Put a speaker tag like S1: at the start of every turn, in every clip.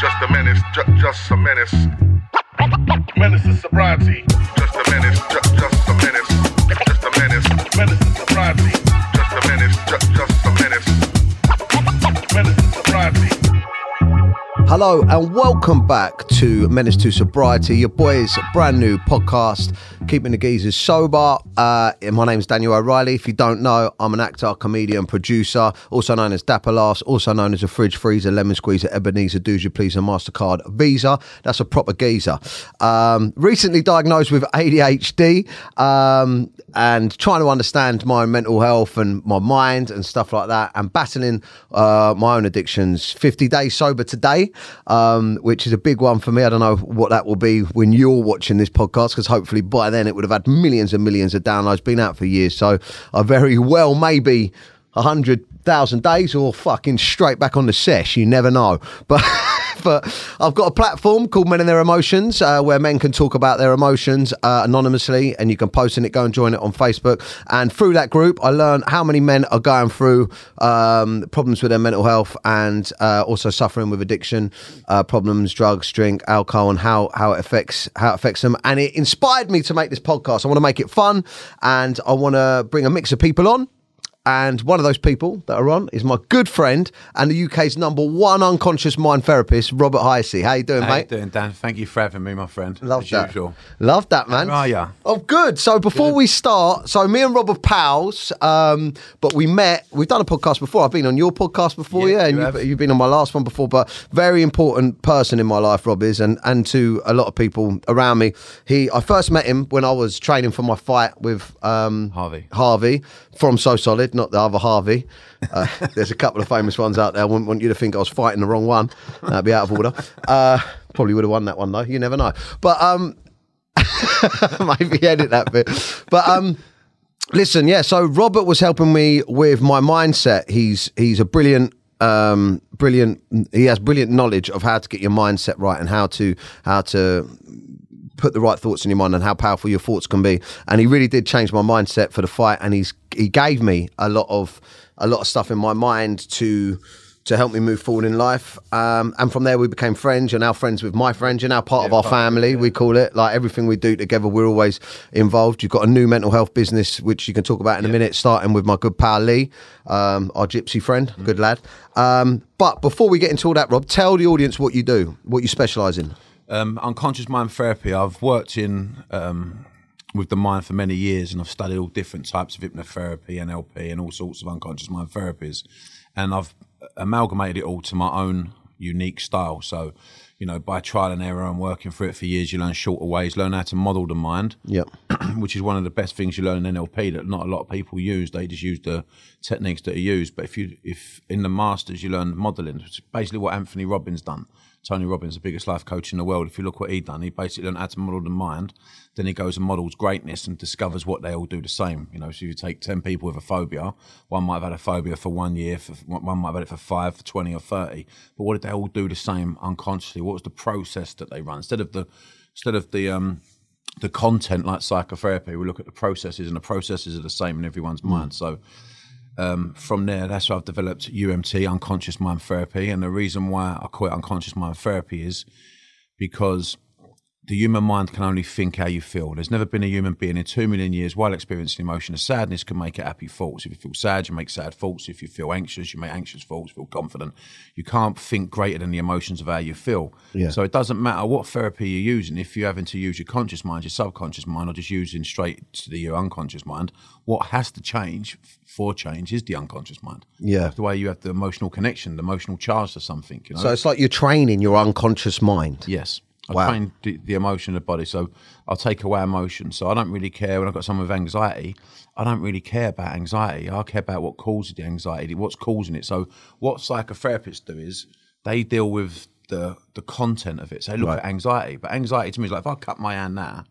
S1: Just a menace, ju- just a menace. Menace to sobriety. Just a menace, ju- just a menace. Just a menace. Menace to sobriety. Just a menace, ju- just a menace. Menace to sobriety.
S2: Hello and welcome back to Menace to Sobriety, your boys' brand new podcast, keeping the geezers sober. Uh, my name's Daniel O'Reilly. If you don't know, I'm an actor, comedian, producer, also known as Dapper Laughs, also known as a fridge freezer, lemon squeezer, Ebenezer, Doja Please, and Mastercard Visa. That's a proper geezer. Um, recently diagnosed with ADHD um, and trying to understand my mental health and my mind and stuff like that, and battling uh, my own addictions. 50 days sober today um, which is a big one for me. I don't know what that will be when you're watching this podcast, because hopefully by then it would have had millions and millions of downloads, been out for years. So I very well maybe a hundred thousand days or fucking straight back on the sesh. You never know, but. but I've got a platform called Men and Their Emotions uh, where men can talk about their emotions uh, anonymously and you can post in it, go and join it on Facebook. And through that group, I learn how many men are going through um, problems with their mental health and uh, also suffering with addiction uh, problems, drugs, drink, alcohol, and how, how it affects how it affects them. And it inspired me to make this podcast. I want to make it fun and I want to bring a mix of people on and one of those people that are on is my good friend and the UK's number one unconscious mind therapist, Robert Heisey. How you doing,
S3: How you doing, Dan? Thank you for having me, my friend.
S2: Love that.
S3: usual.
S2: Love that, man.
S3: How are ya?
S2: Oh, good. So before we start, so me and Rob are pals, um, but we met. We've done a podcast before. I've been on your podcast before, yeah,
S3: Yeah,
S2: and
S3: you
S2: you've,
S3: have.
S2: you've been on my last one before. But very important person in my life, Rob is, and and to a lot of people around me. He, I first met him when I was training for my fight with um,
S3: Harvey.
S2: Harvey from So Solid, not the other Harvey. Uh, there's a couple of famous ones out there. I wouldn't want you to think I was fighting the wrong one. That'd be out of order. Uh, probably would have won that one though. You never know. But um, maybe edit that bit. But um, listen, yeah. So Robert was helping me with my mindset. He's he's a brilliant. Um, brilliant. He has brilliant knowledge of how to get your mindset right and how to how to put the right thoughts in your mind and how powerful your thoughts can be. And he really did change my mindset for the fight. And he's he gave me a lot of a lot of stuff in my mind to to help me move forward in life. Um, and from there, we became friends. You're now friends with my friends. You're now part of our family. We call it like everything we do together. We're always involved. You've got a new mental health business, which you can talk about in a minute, starting with my good pal Lee, um, our gypsy friend, good lad. Um, but before we get into all that, Rob, tell the audience what you do, what you specialise in.
S3: Um, unconscious mind therapy. I've worked in um, with the mind for many years, and I've studied all different types of hypnotherapy, NLP, and all sorts of unconscious mind therapies. And I've amalgamated it all to my own unique style. So, you know, by trial and error and working through it for years, you learn shorter ways, learn how to model the mind.
S2: Yep.
S3: which is one of the best things you learn in NLP that not a lot of people use. They just use the techniques that are used. But if you if in the masters you learn modelling, which is basically what Anthony Robbins done. Tony Robbins, the biggest life coach in the world. If you look what he done, he basically learned how to model the mind. Then he goes and models greatness and discovers what they all do the same. You know, so you take ten people with a phobia. One might have had a phobia for one year. For, one might have had it for five, for twenty, or thirty. But what did they all do the same unconsciously? What was the process that they run instead of the instead of the um, the content like psychotherapy, we look at the processes, and the processes are the same in everyone's mind. So um, from there, that's why I've developed UMT, unconscious mind therapy. And the reason why I call it unconscious mind therapy is because the human mind can only think how you feel. There's never been a human being in two million years while experiencing emotion of sadness can make it happy thoughts. If you feel sad, you make sad thoughts. If you feel anxious, you make anxious thoughts. Feel confident. You can't think greater than the emotions of how you feel.
S2: Yeah.
S3: So it doesn't matter what therapy you're using. If you're having to use your conscious mind, your subconscious mind, or just using straight to the, your unconscious mind, what has to change for change is the unconscious mind.
S2: Yeah.
S3: the way you have the emotional connection, the emotional charge to something. You know?
S2: So it's like you're training your unconscious mind.
S3: Yes. I
S2: Wow.
S3: train the, the emotion of the body. So I'll take away emotion. So I don't really care when I've got someone with anxiety. I don't really care about anxiety. I care about what causes the anxiety, what's causing it. So what psychotherapists do is they deal with the the content of it. So they look
S2: Right.
S3: at anxiety. But anxiety to me is like if I cut my hand now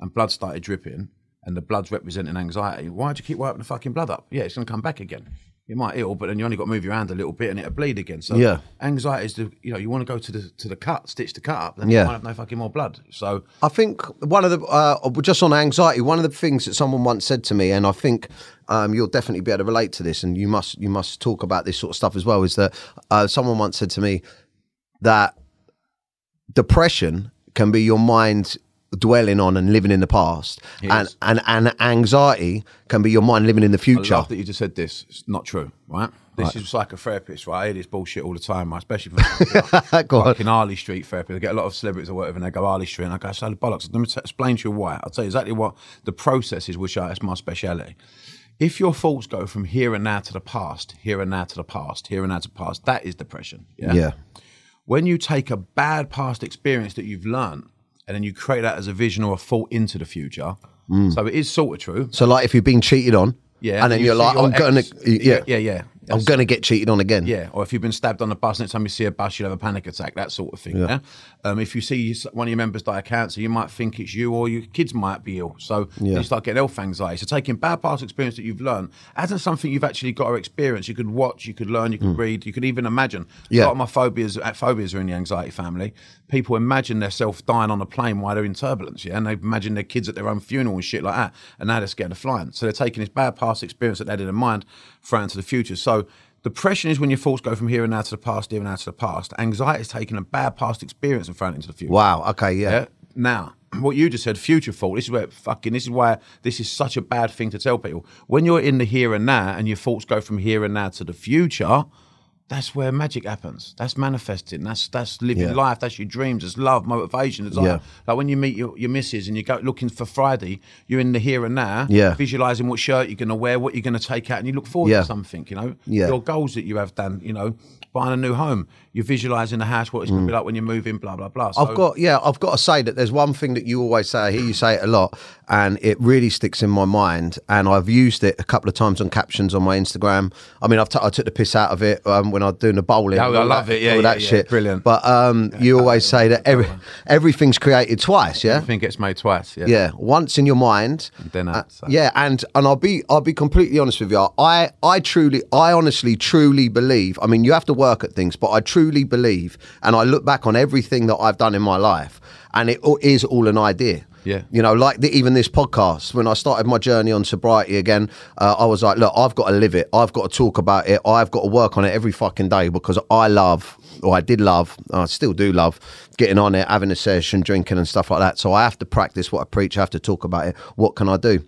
S3: and blood started dripping and the blood's representing anxiety, why'd you keep wiping the fucking blood up? Yeah, it's gonna come back again. You might heal, but then you only got to move your hand a little bit and it'll bleed again. So
S2: Yeah.
S3: anxiety is the you know, you want to go to the to the cut, stitch the cut up, then
S2: Yeah.
S3: you might have no fucking more blood. So
S2: I think one of the uh, just on anxiety, one of the things that someone once said to me, and I think um, you'll definitely be able to relate to this, and you must you must talk about this sort of stuff as well. Is that uh, someone once said to me that depression can be your mind dwelling on and living in the past, and,
S3: Yes.
S2: and and anxiety can be your mind living in the
S3: I
S2: future.
S3: love that you just said this. It's not true, right? This is psychotherapist, right? I hear this bullshit all the time, right? especially from
S2: Go on.
S3: fucking Harley Street therapy. I get a lot of celebrities or whatever, and they go Harley Street, and I go, so bollocks. Let me t- explain to you why. I'll tell you exactly what the process is, which I, that's my speciality. If your thoughts go from here and now to the past, here and now to the past, here and now to the past, that is depression. Yeah.
S2: Yeah,
S3: When you take a bad past experience that you've learned and then you create that as a vision or a thought into the future, mm. so it is sort of true.
S2: so like if you've been cheated on,
S3: Yeah,
S2: and then
S3: you
S2: you're like, I'm gonna, yeah,
S3: yeah, yeah.
S2: I'm gonna get cheated on again.
S3: Yeah, or if you've been stabbed on a bus, next time you see a bus, you'll have a panic attack, that sort of thing. Yeah. Um, if you see one of your members die of cancer, you might think it's you, or your kids might be ill. So you start getting health anxiety. So taking bad past experience that you've learned as something you've actually got to experience. You could watch, you could learn, you could read, you could even imagine.
S2: Mm. Yeah.
S3: A lot of my phobias, uh, phobias are in the anxiety family. People imagine themselves dying on a plane while they're in turbulence, yeah, and they imagine their kids at their own funeral and shit like that, and now they're scared of flying. So they're taking this bad past experience that they had in their mind through into the future. So depression is when your thoughts go from here and now to the past, here and now to the past. Anxiety is taking a bad past experience and throwing it into the future.
S2: Wow. Okay. Yeah.
S3: Yeah. Now, what you just said, future thought. This is where fucking. This is why this is such a bad thing to tell people. When you're in the here and now, and your thoughts go from here and now to the future, that's where magic happens. That's manifesting. That's that's living
S2: Yeah.
S3: life. That's your dreams. It's love, motivation, desire.
S2: Yeah.
S3: Like when you meet your, your missus and you go looking for Friday, you're in the here and now.
S2: Yeah.
S3: Visualizing what shirt you're going to wear, what you're going to take out, and you look forward
S2: Yeah.
S3: to something. You know.
S2: Yeah.
S3: Your goals that you have done. You know, buying a new home. You're visualizing the house, what it's going to be like when you're moving, Blah blah blah. So,
S2: Mm. I've got yeah, I've got to say that there's one thing that you always say. I hear you say it a lot, and it really sticks in my mind. And I've used it a couple of times on captions on my Instagram. I mean, I've t- I took the piss out of it um, when I was doing the bowling.
S3: Oh, I love
S2: that-
S3: it. Yeah,
S2: all
S3: yeah,
S2: that
S3: yeah.
S2: shit.
S3: Brilliant.
S2: But um, you always say that every everything's created twice. Yeah.
S3: Everything gets made twice. Yeah.
S2: Yeah, once in your mind.
S3: Then
S2: Uh,
S3: outside.
S2: yeah, and and I'll be I'll be completely honest with you. I I truly I honestly truly believe. I mean, you have to work at things, but I truly believe, and I look back on everything that I've done in my life, and it is all- all an idea.
S3: Yeah.
S2: You know, like the, even this podcast, when I started my journey on sobriety again, uh, I was like, look, I've got to live it. I've got to talk about it. I've got to work on it every fucking day because I love, or I did love, I still do love getting on it, having a session, drinking and stuff like that. So I have to practice what I preach. I have to talk about it. What can I do?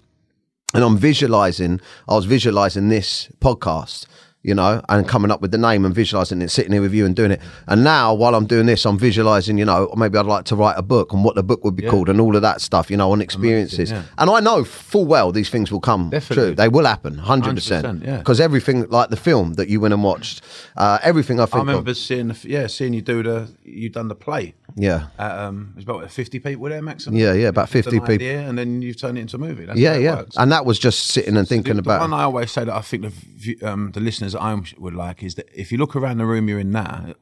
S2: and I'm visualizing, I was visualizing this podcast, you know, and coming up with the name and visualizing it, sitting here with you and doing it. And now, while I'm doing this, I'm visualizing, you know, maybe I'd like to write a book and what the book would be called and all of that stuff, you know, on experiences.
S3: yeah.
S2: And I know full well these things will come
S3: Definitely.
S2: true. They will happen, 100%.
S3: 100%, yeah.
S2: Because everything, like the film that you went and watched, uh, everything I think.
S3: I remember
S2: of.
S3: seeing, the, yeah, seeing you do the, you done the play.
S2: Yeah.
S3: At, um, it was about what, 50 people there maximum.
S2: Yeah, yeah, about 50
S3: an
S2: people.
S3: idea, and then you've turned it into a movie. That's
S2: Yeah, yeah. And that was just sitting and thinking
S3: the,
S2: about
S3: the one I always say that I think the um, the listeners at home would like is that if you look around the room you're in now,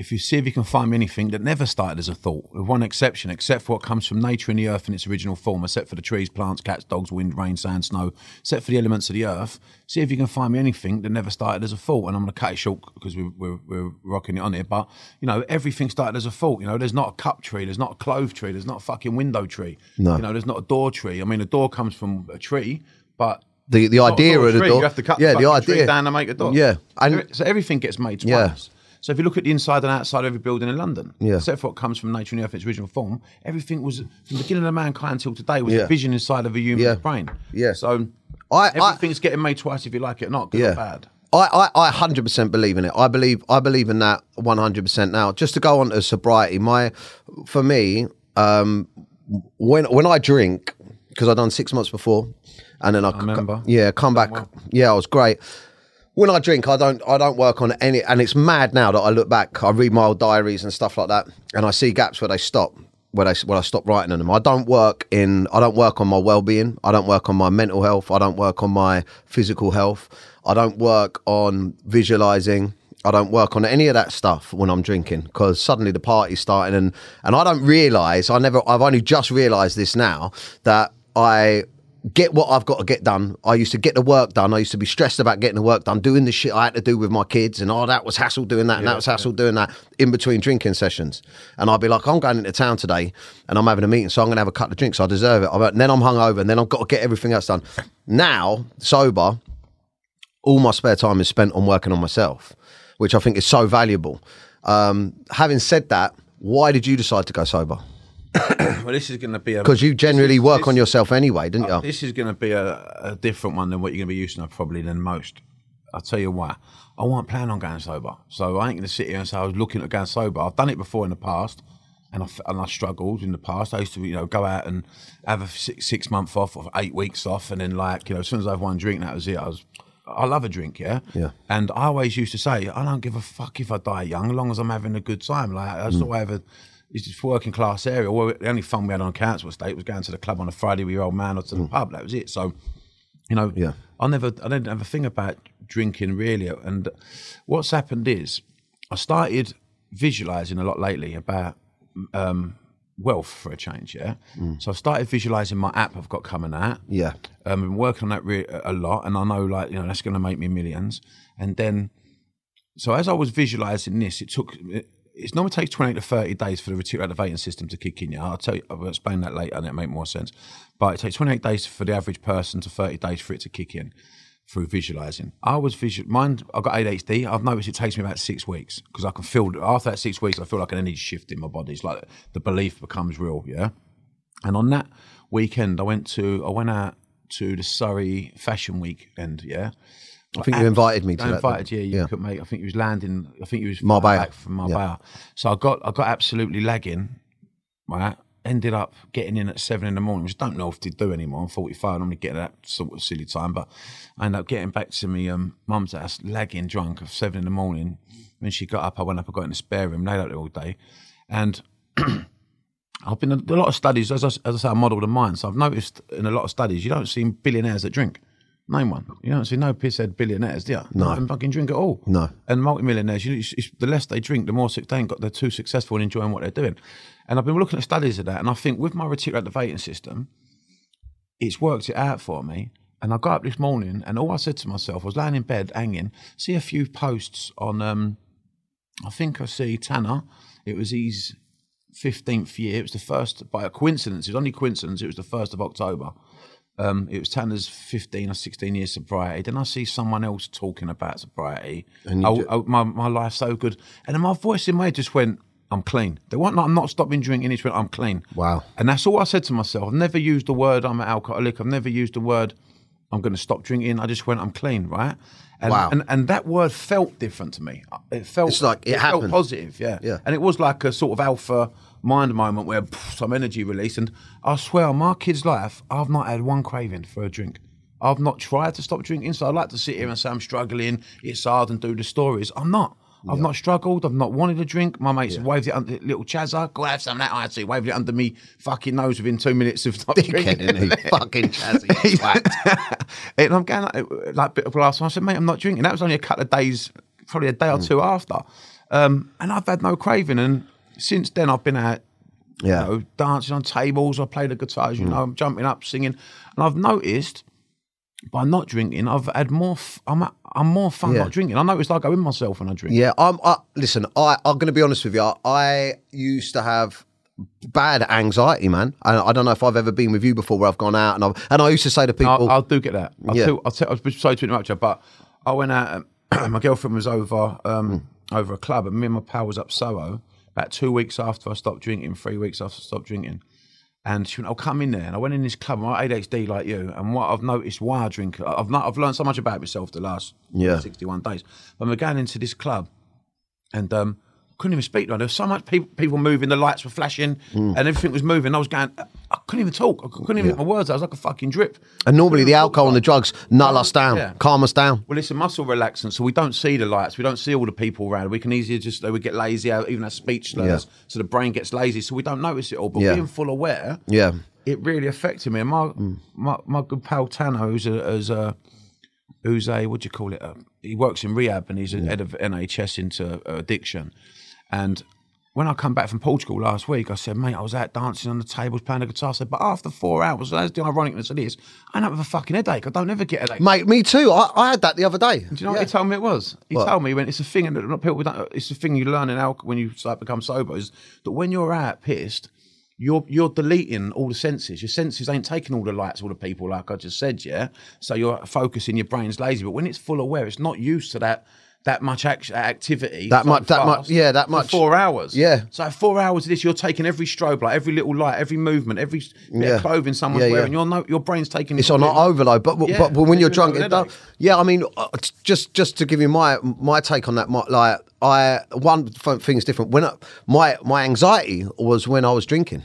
S3: if you see if you can find me anything that never started as a thought, with one exception, except for what comes from nature and the earth in its original form, except for the trees, plants, cats, dogs, wind, rain, sand, snow, except for the elements of the earth, see if you can find me anything that never started as a thought. And I'm going to cut it short because we're, we're, we're rocking it on here. But, you know, everything started as a thought. You know, there's not a cup tree, there's not a clove tree, there's not a fucking window tree.
S2: No.
S3: You know, there's not a door tree. I mean, a door comes from a tree, but
S2: the, the
S3: not
S2: idea of the
S3: tree.
S2: door.
S3: You have to cut
S2: yeah,
S3: the,
S2: the idea.
S3: down to make a door.
S2: Yeah. And
S3: so everything gets made twice.
S2: Yeah.
S3: So if you look at the inside and outside of every building in London,
S2: Yeah.
S3: except for what comes from nature and the earth in its original form, everything was from the beginning of mankind until today was
S2: Yeah.
S3: a vision inside of a human
S2: Yeah.
S3: brain.
S2: Yeah.
S3: So
S2: I- I-
S3: everything's getting made twice if you like it or not, good or bad.
S2: I, I, I 100% believe in it. I believe I believe in that 100% now. Just to go on to sobriety, my for me, um, when when I drink, because I've done six months before, and then I,
S3: remember.
S2: yeah, come back, yeah, I was great. When I drink, I don't I don't work on any, and it's mad now that I look back. I read my old diaries and stuff like that, and I see gaps where they stop. Where they when I stop writing on them, I don't work in. I don't work on my well being. I don't work on my mental health. I don't work on my physical health. I don't work on visualizing. I don't work on any of that stuff when I'm drinking because suddenly the party's starting and and I don't realize I never I've only just realized this now that I get what I've got to get done. I used to get the work done. I used to be stressed about getting the work done, doing the shit I had to do with my kids, and oh, that was hassle doing that, and that was hassle doing that in between drinking sessions. And I'd be like, I'm going into town today, and I'm having a meeting, so I'm going to have a couple of drinks. I deserve it. And then I'm hungover, and then I've got to get everything else done. Now, sober, all my spare time is spent on working on myself, which I think is so valuable. Um, having said that, Why did you decide to go sober?
S3: well, this is going to be a
S2: Because you generally
S3: this-
S2: work
S3: this-
S2: on yourself anyway, didn't you?
S3: This is going to be a, a different one than what you're going to be used to probably than most. I'll tell you why. I wasn't plan on going sober, so I ain't going to sit here and say I was looking at going sober. I've done it before in the past, and I and I struggled in the past. I used to you know go out and have a six, six month off or eight weeks off, and then like you know as soon as I have one drink, that was it. I was I love a drink, yeah.
S2: Yeah.
S3: And I always used to say, I don't give a fuck if I die young, as long as I'm having a good time. Like that's
S2: Mm.
S3: all I ever. It's just working class area. Well, the only fun we had on council estate was going to the club on a Friday with your old man or to the pub. That was it. So, you know,
S2: Mm. Yeah.
S3: I never, I didn't have a thing about drinking really. And what's happened is, I started visualizing a lot lately about um, wealth for a change. Yeah. So I started visualizing my app I've got coming out.
S2: Yeah.
S3: Um, I've been working on that re- a lot, and I know like you know that's going to make me millions. And then, so as I was visualizing this, it took. It, it's normally takes 28 to thirty days for the reticular activating system to kick in. Yeah, I'll tell you. I'll explain that later, and it'll make more sense. But it takes twenty eight days for the average person to thirty days for it to kick in through visualizing. I was visual. Mind, I've got ADHD. I've noticed it takes me about six weeks because I can feel after that six weeks, I feel like an energy shift in my body. It's like the belief becomes real. Yeah. And on that weekend, I went to I went out to the Surrey Fashion Weekend. Yeah,
S2: I think you invited me to
S3: I
S2: that.
S3: invited you. You
S2: Yeah.
S3: could make. I think he was landing. I think he was
S2: Marbella.
S3: back from Marbella. So I got I got absolutely lagging. Right. Ended up getting in at seven in the morning, which I don't know if to do anymore. I'm 45. I'm getting at that sort of silly time, but I ended up getting back to me um, mum's house, lagging drunk of seven in the morning. When she got up, I went up. I got in the spare room, laid out there all day, and I've been in a lot of studies, as I, as I say, I modelled a mind. So I've noticed in a lot of studies, you don't see billionaires that drink. Name one. You don't see no pisshead billionaires, do you? No. Don't fucking drink at all.
S2: No.
S3: And multimillionaires, you, the less they drink, the more suc- they ain't got, they're too successful in enjoying what they're doing. And I've been looking at studies of that, and I think with my reticular activating system, it's worked it out for me. And I got up this morning, and all I said to myself, I was laying in bed, hanging, see a few posts on, um, I think I see Tanner. It was his 15th year. It was the first, by a coincidence, it was only coincidence, it was the 1st of October. Um, it was Tanner's 15 or 16 years sobriety. Then I see someone else talking about sobriety.
S2: And
S3: oh, oh, my, my life's so good. And then my voice in my head just went, I'm clean. They weren't I'm not stopping drinking, it just went, I'm clean.
S2: Wow.
S3: And that's all I said to myself. I've never used the word I'm an alcoholic. I've never used the word I'm going to stop drinking. I just went, I'm clean, right? And,
S2: Wow.
S3: And, and that word felt different to me. It felt
S2: It's like it
S3: felt
S2: happened.
S3: positive, yeah.
S2: Yeah.
S3: And it was like a sort of alpha mind moment where pff, some energy release. And I swear, my kid's life, I've not had one craving for a drink. I've not tried to stop drinking. So I like to sit here and say I'm struggling, it's hard, and do the stories. I'm not. I've not struggled. I've not wanted a drink. My mates have waved it under little Chazza. Go have some of that. I see. Waved it under me fucking nose within two minutes of not
S2: Dickhead,
S3: drinking.
S2: isn't he? Fucking chazzy
S3: and I'm going like, bit of glass. And I said, mate, I'm not drinking. That was only a couple of days, probably a day or
S2: Mm.
S3: two after. Um, and I've had no craving. And since then, I've been out,
S2: Yeah. Mm.
S3: you know, dancing on tables. I play the guitar, as you know, I'm jumping up, singing. And I've noticed by not drinking, I've had more. F- I'm I'm more fun
S2: Yeah.
S3: not drinking. I noticed I go in myself when I drink.
S2: Yeah, I'm. I, listen, I, I'm going to be honest with you. I used to have bad anxiety, man. I, I don't know if I've ever been with you before where I've gone out and I and I used to say to people,
S3: I, I do get that. I'll
S2: Yeah.
S3: tell, I'll tell, I was sorry to interrupt you, but I went out. And, my girlfriend was over um, over a club, and me and my pal was up Soho about two weeks after I stopped drinking, three weeks after I stopped drinking. And she went, "I'll come in there." And I went in this club. I'm ADHD like you, and what I've noticed why I drink, I've not, I've learned so much about myself the last
S2: Yeah.
S3: 61 days. But I'm going into this club, and um, couldn't even speak. Like, there was so much people, people moving, the lights were flashing,
S2: Mm.
S3: and everything was moving. I was going, couldn't even talk. I couldn't even get my words. out. I was like a fucking drip.
S2: and normally the alcohol and the drugs null us down,
S3: Yeah.
S2: calm us down.
S3: Well, it's a muscle relaxant, so we don't see the lights. We don't see all the people around. We can easily just they we get lazy, even our speech slurs.
S2: Yeah.
S3: So the brain gets lazy, so we don't notice it all. But
S2: Yeah.
S3: being full aware,
S2: Yeah,
S3: it really affected me. And my my, my good pal Tanner, who's a, who's a who's a what do you call it? Uh he works in rehab and he's a head of NHS into addiction. And when I come back from Portugal last week, I said, mate, I was out dancing on the tables, playing the guitar. I said, but after four hours, that's the ironicness of this, I don't have a fucking headache. I don't ever get a headache.
S2: mate, me too. I, I had that the other day.
S3: Do you know what he told me it was? He
S2: What?
S3: told me when it's a thing, and not people don't. It's a thing you learn in alcohol when you start become sober. Is that when you're out pissed, you're you're deleting all the senses. Your senses ain't taking all the lights, all the people, like I just said, yeah. So you're focusing. Your brain's lazy, but when it's full aware, it's not used to that that much action, activity,
S2: That
S3: so
S2: much- that much- yeah, that much-
S3: four hours.
S2: Yeah.
S3: So four hours of this, you're taking every strobe light, every little light, every movement, every
S2: Yeah.
S3: clothing someone's
S2: Yeah, yeah.
S3: wearing. Your no, your brain's taking.
S2: it's on overload. But
S3: Yeah,
S2: but, but when you're drunk, it don't, yeah. I mean, uh, just just to give you my my take on that, my, like I one f- thing is different. When I, my my anxiety was when I was drinking.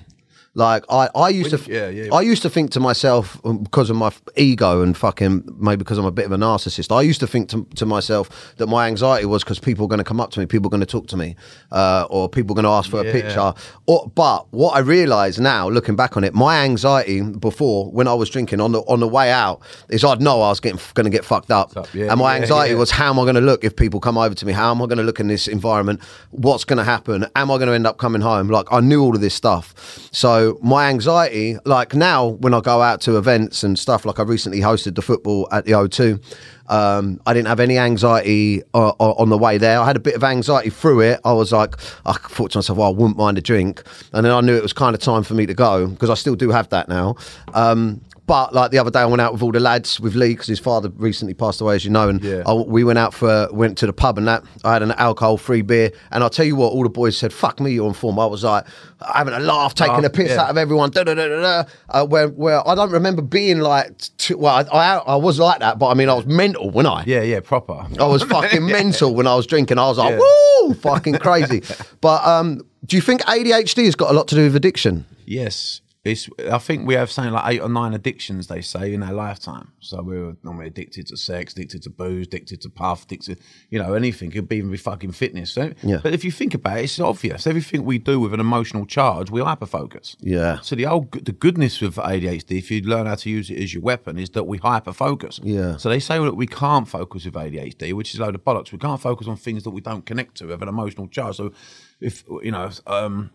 S2: Like I, I used
S3: When-
S2: to,
S3: yeah, yeah.
S2: I used to think to myself um, because of my ego and fucking maybe because I'm a bit of a narcissist. I used to think to, to myself that my anxiety was because people are going to come up to me, people are going to talk to me, uh, or people are going to ask for a picture. Or, but what I realise now, looking back on it, my anxiety before when I was drinking on the on the way out is I'd know I was getting going to get fucked up,
S3: Up, yeah,
S2: and my
S3: yeah,
S2: anxiety
S3: yeah.
S2: was how am I going to look if people come over to me? How am I going to look in this environment? What's going to happen? Am I going to end up coming home? Like I knew all of this stuff, so my anxiety, like now when I go out to events and stuff, like I recently hosted the football at the O2. Um, I didn't have any anxiety uh, on the way there. I had a bit of anxiety through it. I was like, I thought to myself, well, I wouldn't mind a drink. And then I knew it was kind of time for me to go because I still do have that now. Um, but like the other day, I went out with all the lads with Lee because his father recently passed away, as you know, and
S3: Yeah.
S2: I, we went out for went to the pub and that. I had an alcohol-free beer, and I'll tell you what, all the boys said, "Fuck me, you're on form." I was like having a laugh, taking
S3: Laugh,
S2: a piss
S3: yeah.
S2: out of everyone. Da, da, da, da, da. Uh, where where I don't remember being like, t- well, I, I I was like that, but I mean, I was mental when I.
S3: Yeah, yeah, proper.
S2: I was fucking mental when I was drinking. I was like, woo, fucking crazy. But um, do you think ADHD has got a lot to do with addiction?
S3: Yes. It's, I think we have something like eight or nine addictions, they say, in our lifetime. So we're normally addicted to sex, addicted to booze, addicted to puff, addicted, to you know, anything. It could be even be fucking fitness. So,
S2: Yeah.
S3: But if you think about it, it's obvious. Everything we do with an emotional charge, we hyperfocus.
S2: Yeah.
S3: So the old, the goodness of ADHD, if you learn how to use it as your weapon, is that we hyperfocus.
S2: Yeah.
S3: So they say that we can't focus with ADHD, which is a load of bollocks. We can't focus on things that we don't connect to, have an emotional charge. So if you know, um,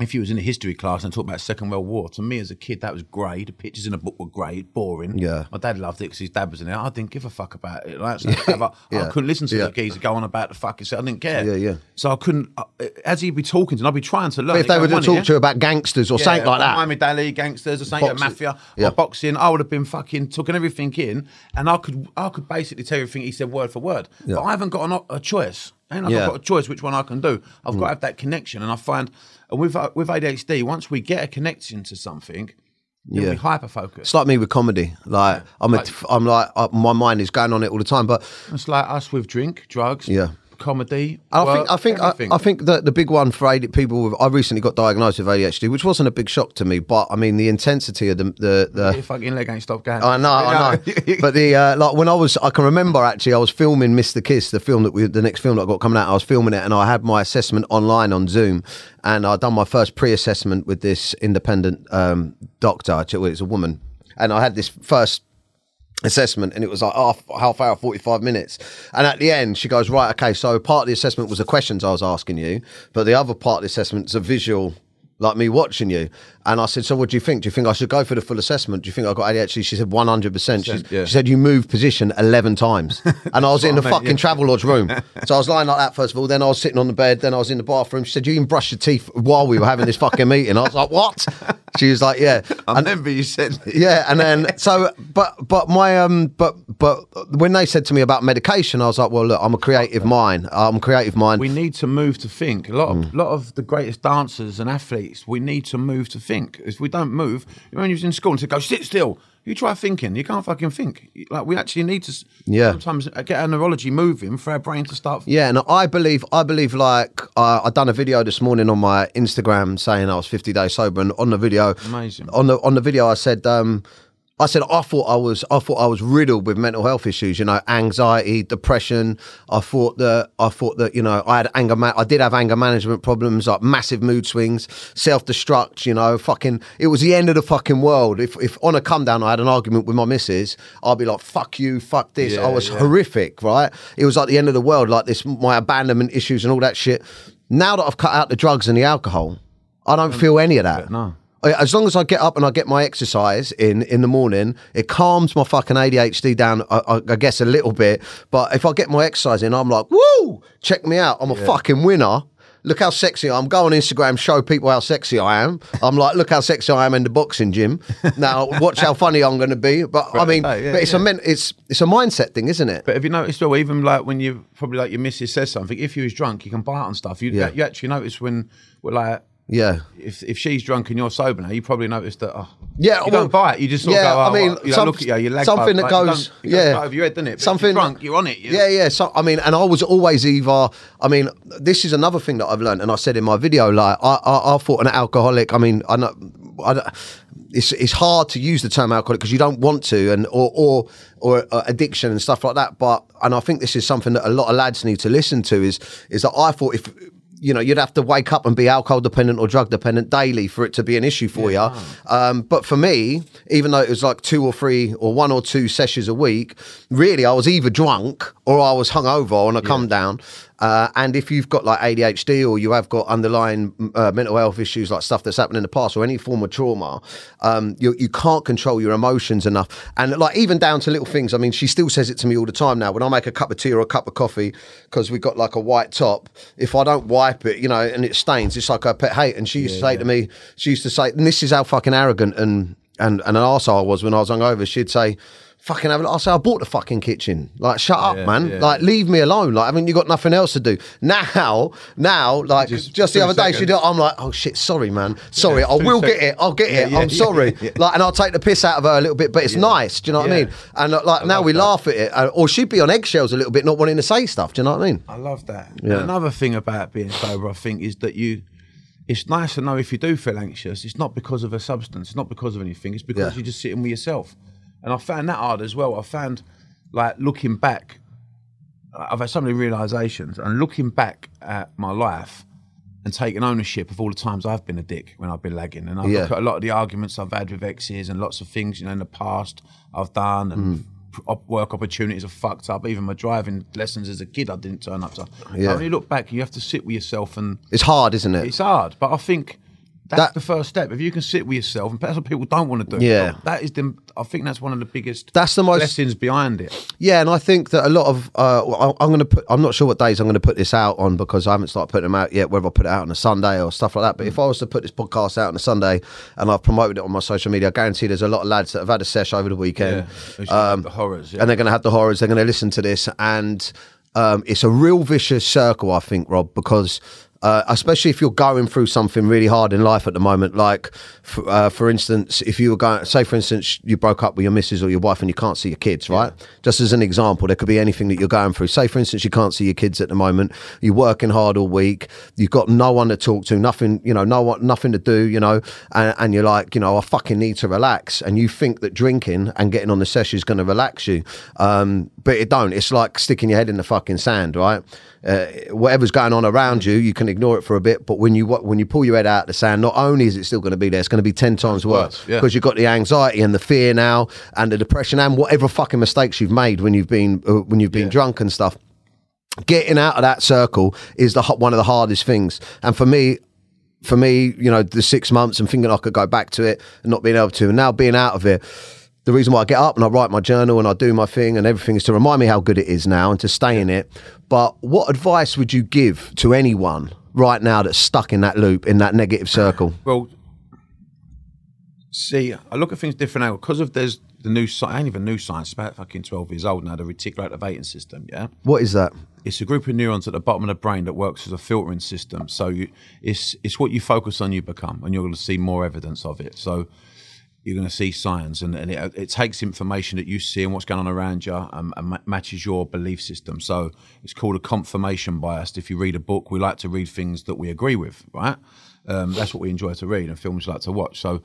S3: if you was in a history class and talked about Second World War, to me as a kid that was grey. The pictures in the book were grey, boring.
S2: Yeah.
S3: My dad loved it because his dad was in it. I didn't give a fuck about it. Like, so I,
S2: Yeah.
S3: I couldn't listen to
S2: Yeah.
S3: the geezer go on about the fucking shit. I didn't care.
S2: Yeah, yeah.
S3: So I couldn't. Uh, as he'd be talking to, me, I'd be trying to learn.
S2: If they were to talk
S3: here."
S2: to you about gangsters or something like that.
S3: Miami Dali, gangsters, or something,
S2: Boxing.
S3: mafia,
S2: Yeah.
S3: or boxing. I would have been fucking taking everything in, and I could, I could basically tell you everything he said word for word.
S2: Yeah.
S3: But I haven't got an, a choice. Ain't I?
S2: Yeah. Mm.
S3: I've got a choice which one I can do. I've got to have that connection, and I find, and with uh, with ADHD, once we get a connection to something, then
S2: Yeah.
S3: we hyper focus.
S2: It's like me with comedy. Like I'm,
S3: Like-
S2: I'm like uh, my mind is going on it all the time. But
S3: It's like us with drink, drugs,
S2: Yeah.
S3: Comedy.
S2: I
S3: work,
S2: think I think I,
S3: everything.
S2: I think that the big one for AD, people with I recently got diagnosed with ADHD, which wasn't a big shock to me. But I mean the intensity of the the, the
S3: Your fucking leg ain't stopped going.
S2: I know, I know. but the uh, like when I was, I can remember actually, I was filming Mr. Kiss, the film that we, the next film that I got coming out. I was filming it, and I had my assessment online on Zoom, and I'd done my first pre-assessment with this independent um, doctor. Actually, It's a woman, and I had this first assessment and it was like half, half hour 45 minutes. And at the end she goes right okay so part of the assessment was the questions i was asking you but the other part of the assessment is a visual like me watching you and i said so what do you think do you think i should go for the full assessment do you think i got adhd she said 100% she,
S3: yeah.
S2: she said you moved position 11 times and i was in the
S3: I
S2: fucking
S3: yeah.
S2: Travelodge room so i was lying like that first of all then i was sitting on the bed then i was in the bathroom she said you even brush your teeth while we were having this fucking meeting i was like what she was like yeah
S3: I remember you said.
S2: yeah, and then so, but but my um, but but when they said to me about medication, I was like, well, look, I'm a creative mind. I'm a creative mind.
S3: we need to move to think. A lot of
S2: Mm.
S3: lot of the greatest dancers and athletes, we need to move to think. If we don't move, when you was in school and said, "Go sit still," you try thinking, you can't fucking think. Like we actually need to.
S2: Yeah.
S3: Sometimes get our neurology moving for our brain to start.
S2: yeah, and I believe, I believe, like uh, I done a video this morning on my Instagram saying I was 50 days sober, and on the video,
S3: Amazing.
S2: on the on the video, I said, um, I said I thought I was, I thought I was riddled with mental health issues. You know, anxiety, depression. I thought that, I thought that, you know, I had anger, ma- I did have anger management problems, like massive mood swings, self destruct. You know, fucking, it was the end of the fucking world. If if on a come down, I had an argument with my missus, I'd be like, fuck you, fuck this.
S3: Yeah,
S2: I was
S3: yeah.
S2: horrific, right? It was like the end of the world, like this, my abandonment issues and all that shit. Now that I've cut out the drugs and the alcohol, I don't mm. feel any of that.
S3: no.
S2: I- As long as I get up and I get my exercise in in the morning, it calms my fucking ADHD down, I, I, I guess, a little bit. But if I get my exercise in, I'm like, woo, check me out. I'm a fucking winner. look how sexy I'm. Go on Instagram, show people how sexy I am. I'm like, look how sexy I am in the boxing gym. Now, watch how funny I'm going to be. But I mean,
S3: Right, yeah,
S2: but it's a men- it's it's a mindset thing, isn't it?
S3: But have you noticed, though, even like when you probably like your missus says something, if you was drunk, you can bite on stuff. You,
S2: Yeah.
S3: you actually notice when we're like,
S2: Yeah.
S3: if if she's drunk and you're sober now, you probably notice that. Oh,
S2: Yeah,
S3: you
S2: well,
S3: don't bite. You just sort
S2: yeah,
S3: of go. Oh,
S2: I mean,
S3: what? you
S2: some-
S3: look at you, your leg
S2: something
S3: both,
S2: that
S3: like,
S2: goes-
S3: it goes
S2: yeah.
S3: right over your head, doesn't it? But
S2: Something-
S3: you're drunk, you're on it. you know?
S2: Yeah, yeah. So I mean, and I was always either. I mean, this is another thing that I've learned, and I said in my video, like I, I, I thought an alcoholic. I mean, I know, I, don't- it's it's hard to use the term alcoholic because you don't want to, and or or or uh, addiction and stuff like that. But and I think this is something that a lot of lads need to listen to. Is is that I thought if. You know, you'd have to wake up and be alcohol dependent or drug dependent daily for it to be an issue for you. Um, but for me, even though it was like two or three or one or two sessions a week, really I was either drunk or I was hungover on a come down. Uh, and if you've got like ADHD or you have got underlying uh, mental health issues like stuff that's happened in the past or any form of trauma, um, you, you can't control your emotions enough. And like even down to little things. I mean, she still says it to me all the time now. When I make a cup of tea or a cup of coffee, because we've got like a white top, if I don't wipe it, you know, and it stains, it's like a pet hate. And she used to say to me, she used to say, and this is how fucking arrogant and and, and an arsehole I was when I was hungover. She'd say, fucking have a look. I say, I bought the fucking kitchen. Like, shut up,
S3: Yeah,
S2: man.
S3: yeah.
S2: Like, leave me alone. Like, haven't you got nothing else to do? Now, now, like, just,
S3: Just
S2: the other day, she
S3: seconds.
S2: did. I'm like, oh shit, sorry, man. Sorry,
S3: Yeah,
S2: I will
S3: sec-
S2: get it. I'll get it. I'm sorry. Like, and I'll take the piss out of her a little bit, but it's nice. Do you know what I mean? And uh, like, now we
S3: that.
S2: laugh at it. Uh, or she'd be on eggshells a little bit, not wanting to say stuff. Do you know what I mean?
S3: I love that. Another thing about being sober, I think, is that you. It's nice to know if you do feel anxious, it's not because of a substance, it's not because of anything, it's because
S2: Yeah.
S3: you're just sitting with yourself. And I found that hard as well. I found, like, looking back, I've had so many realizations, and looking back at my life and taking ownership of all the times I've been a dick when I've been lagging. And I
S2: Yeah.
S3: look at a lot of the arguments I've had with exes and lots of things, you know, in the past I've done and
S2: Mm.
S3: work opportunities are fucked up. Even my driving lessons as a kid, I didn't turn up to.
S2: Yeah.
S3: When you look back, you have to sit with yourself and
S2: It's hard, isn't it?
S3: it's hard, but I think that's
S2: That-
S3: the first step. If you can sit with yourself, and that's what people don't want to do.
S2: Yeah.
S3: that is the. I think that's one of the biggest.
S2: That's the most-
S3: lessons behind it.
S2: Yeah, and I think that a lot of uh, I- I'm going to put. I'm not sure what days I'm going to put this out on because I haven't started putting them out yet. Whether I put it out on a Sunday or stuff like that. But if I was to put this podcast out on a Sunday and I've promoted it on my social media, I guarantee there's a lot of lads that have had a sesh over the weekend.
S3: Should have the horrors. Yeah.
S2: and they're going to have the horrors. They're going to listen to this, and um, it's a real vicious circle, I think, Rob, because. Uh, especially if you're going through something really hard in life at the moment, like for, uh, for instance, if you were going, say for instance, you broke up with your missus or your wife and you can't see your kids, right? Just as an example, there could be anything that you're going through. Say for instance, you can't see your kids at the moment, you're working hard all week, you've got no one to talk to, nothing, you know, no one, nothing to do, you know, and, and you're like, you know, I fucking need to relax, and you think that drinking and getting on the session is going to relax you, um, but it don't. It's like sticking your head in the fucking sand, right? Uh, whatever's going on around you, you can ignore it for a bit, but when you when you pull your head out of the sand, not only is it still going to be there, it's going to be ten times worse
S3: worse, yeah.
S2: because you've got the anxiety and the fear now, and the depression, and whatever fucking mistakes you've made when you've been uh, when you've been drunk and stuff. Getting out of that circle is the one of the hardest things, and for me, for me, you know, the six months and thinking I could go back to it and not being able to, and now being out of it. The reason why I get up and I write my journal and I do my thing and everything is to remind me how good it is now and to stay in it. But what advice would you give to anyone right now that's stuck in that loop, in that negative circle?
S3: Well, see, I look at things different now because of there's the new science. Ain't even new science. It's about fucking twelve years old now. The reticular activating system. Yeah,
S2: What is that?
S3: it's a group of neurons at the bottom of the brain that works as a filtering system. So you, it's it's what you focus on, you become, and you're going to see more evidence of it. So you're going to see signs, and, and it, it takes information that you see and what's going on around you, and, and ma- matches your belief system. So it's called a confirmation bias. If you read a book, we like to read things that we agree with, right? Um, that's what we enjoy to read, and films we like to watch. So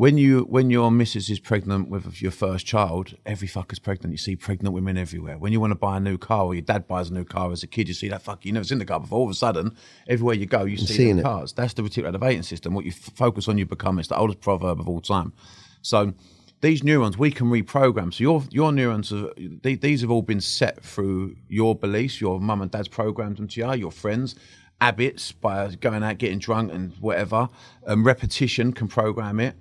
S3: when you when your missus is pregnant with your first child, every fucker's pregnant. You see pregnant women everywhere. When you want to buy a new car, or your dad buys a new car as a kid, you see that fuck you never seen the car before. All of a sudden, everywhere you go, you see
S2: seeing
S3: the cars. That's the reticular activating system. What you f- focus on, you become. It's the oldest proverb of all time. So these neurons we can reprogram. So your your neurons are they, these have all been set through your beliefs. Your mum and dad's programmed them to you. Your friends. Habits by going out, getting drunk, and whatever. Um, repetition can program it.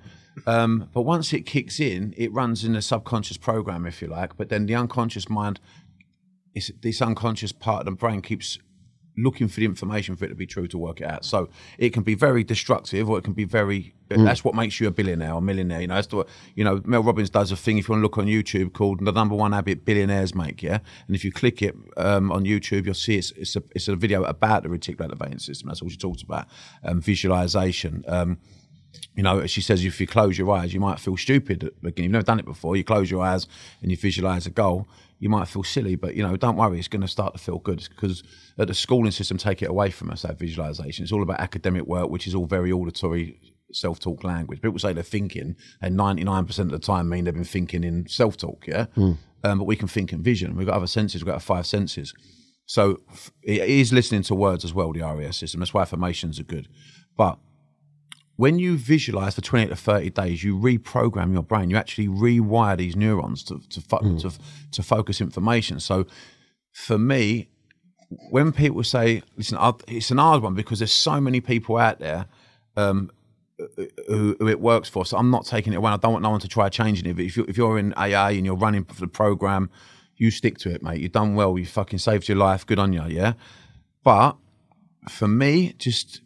S3: Um, but once it kicks in, it runs in a subconscious program, if you like. But then the unconscious mind, this unconscious part of the brain keeps looking for the information for it to be true to work it out. So it can be very destructive, or it can be very.
S2: Mm.
S3: That's what makes you a billionaire or millionaire. You know, that's the, you know Mel Robbins does a thing. If you want to look on YouTube, called the number one habit billionaires make. Yeah, and if you click it um, on YouTube, you'll see it's it's a, it's a video about the reticular activating system. That's all she talks about. Um, visualization. Um, you know, as she says if you close your eyes, you might feel stupid at the beginning. You've never done it before. You close your eyes and you visualize a goal. You might feel silly, but you know, don't worry. It's going to start to feel good because at the schooling system, take it away from us that visualization. It's all about academic work, which is all very auditory, self-talk language. People say they're thinking, and ninety-nine percent of the time mean they've been thinking in self-talk. Yeah, um, but we can think in vision. We've got other senses. We've got five senses. So it is listening to words as well. The RAS system. That's why affirmations are good, but when you visualize for 28 to 30 days, you reprogram your brain. You actually rewire these neurons to to, fo- to to focus information. So, for me, when people say, "Listen, it's an hard one because there's so many people out there um, who, who it works for." So I'm not taking it away. I don't want no one to try changing it. But if you if you're in AA and you're running for the program, you stick to it, mate. You've done well. You fucking saved your life. Good on you, yeah. But for me, just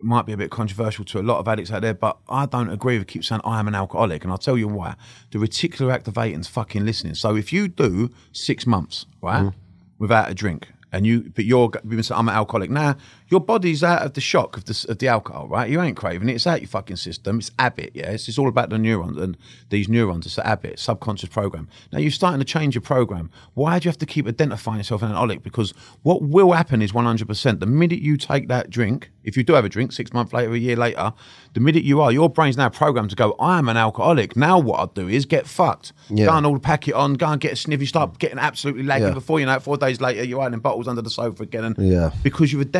S3: might be a bit controversial to a lot of addicts out there, but I don't agree with keep saying I am an alcoholic, and I'll tell you why. The reticular activating's fucking listening. So if you do six months, right, mm-hmm. without a drink, and you, but you're, saying I'm an alcoholic now. Your body's out of the shock of the of the alcohol, right? You ain't craving it. It's out your fucking system. It's habit, yeah. It's, it's all about the neurons and these neurons. It's a habit, subconscious program. Now you're starting to change your program. Why do you have to keep identifying yourself an alcoholic? Because what will happen is 100%. The minute you take that drink, if you do have a drink, six months later, a year later, the minute you are, your brain's now programmed to go, I am an alcoholic. Now what I'll do is get fucked.
S2: Yeah.
S3: Go and all pack it on, go and get a sniff. You start getting absolutely laggy
S2: Yeah.
S3: before you know it. Four days later, you're hiding bottles under the sofa again. And
S2: Yeah.
S3: because you've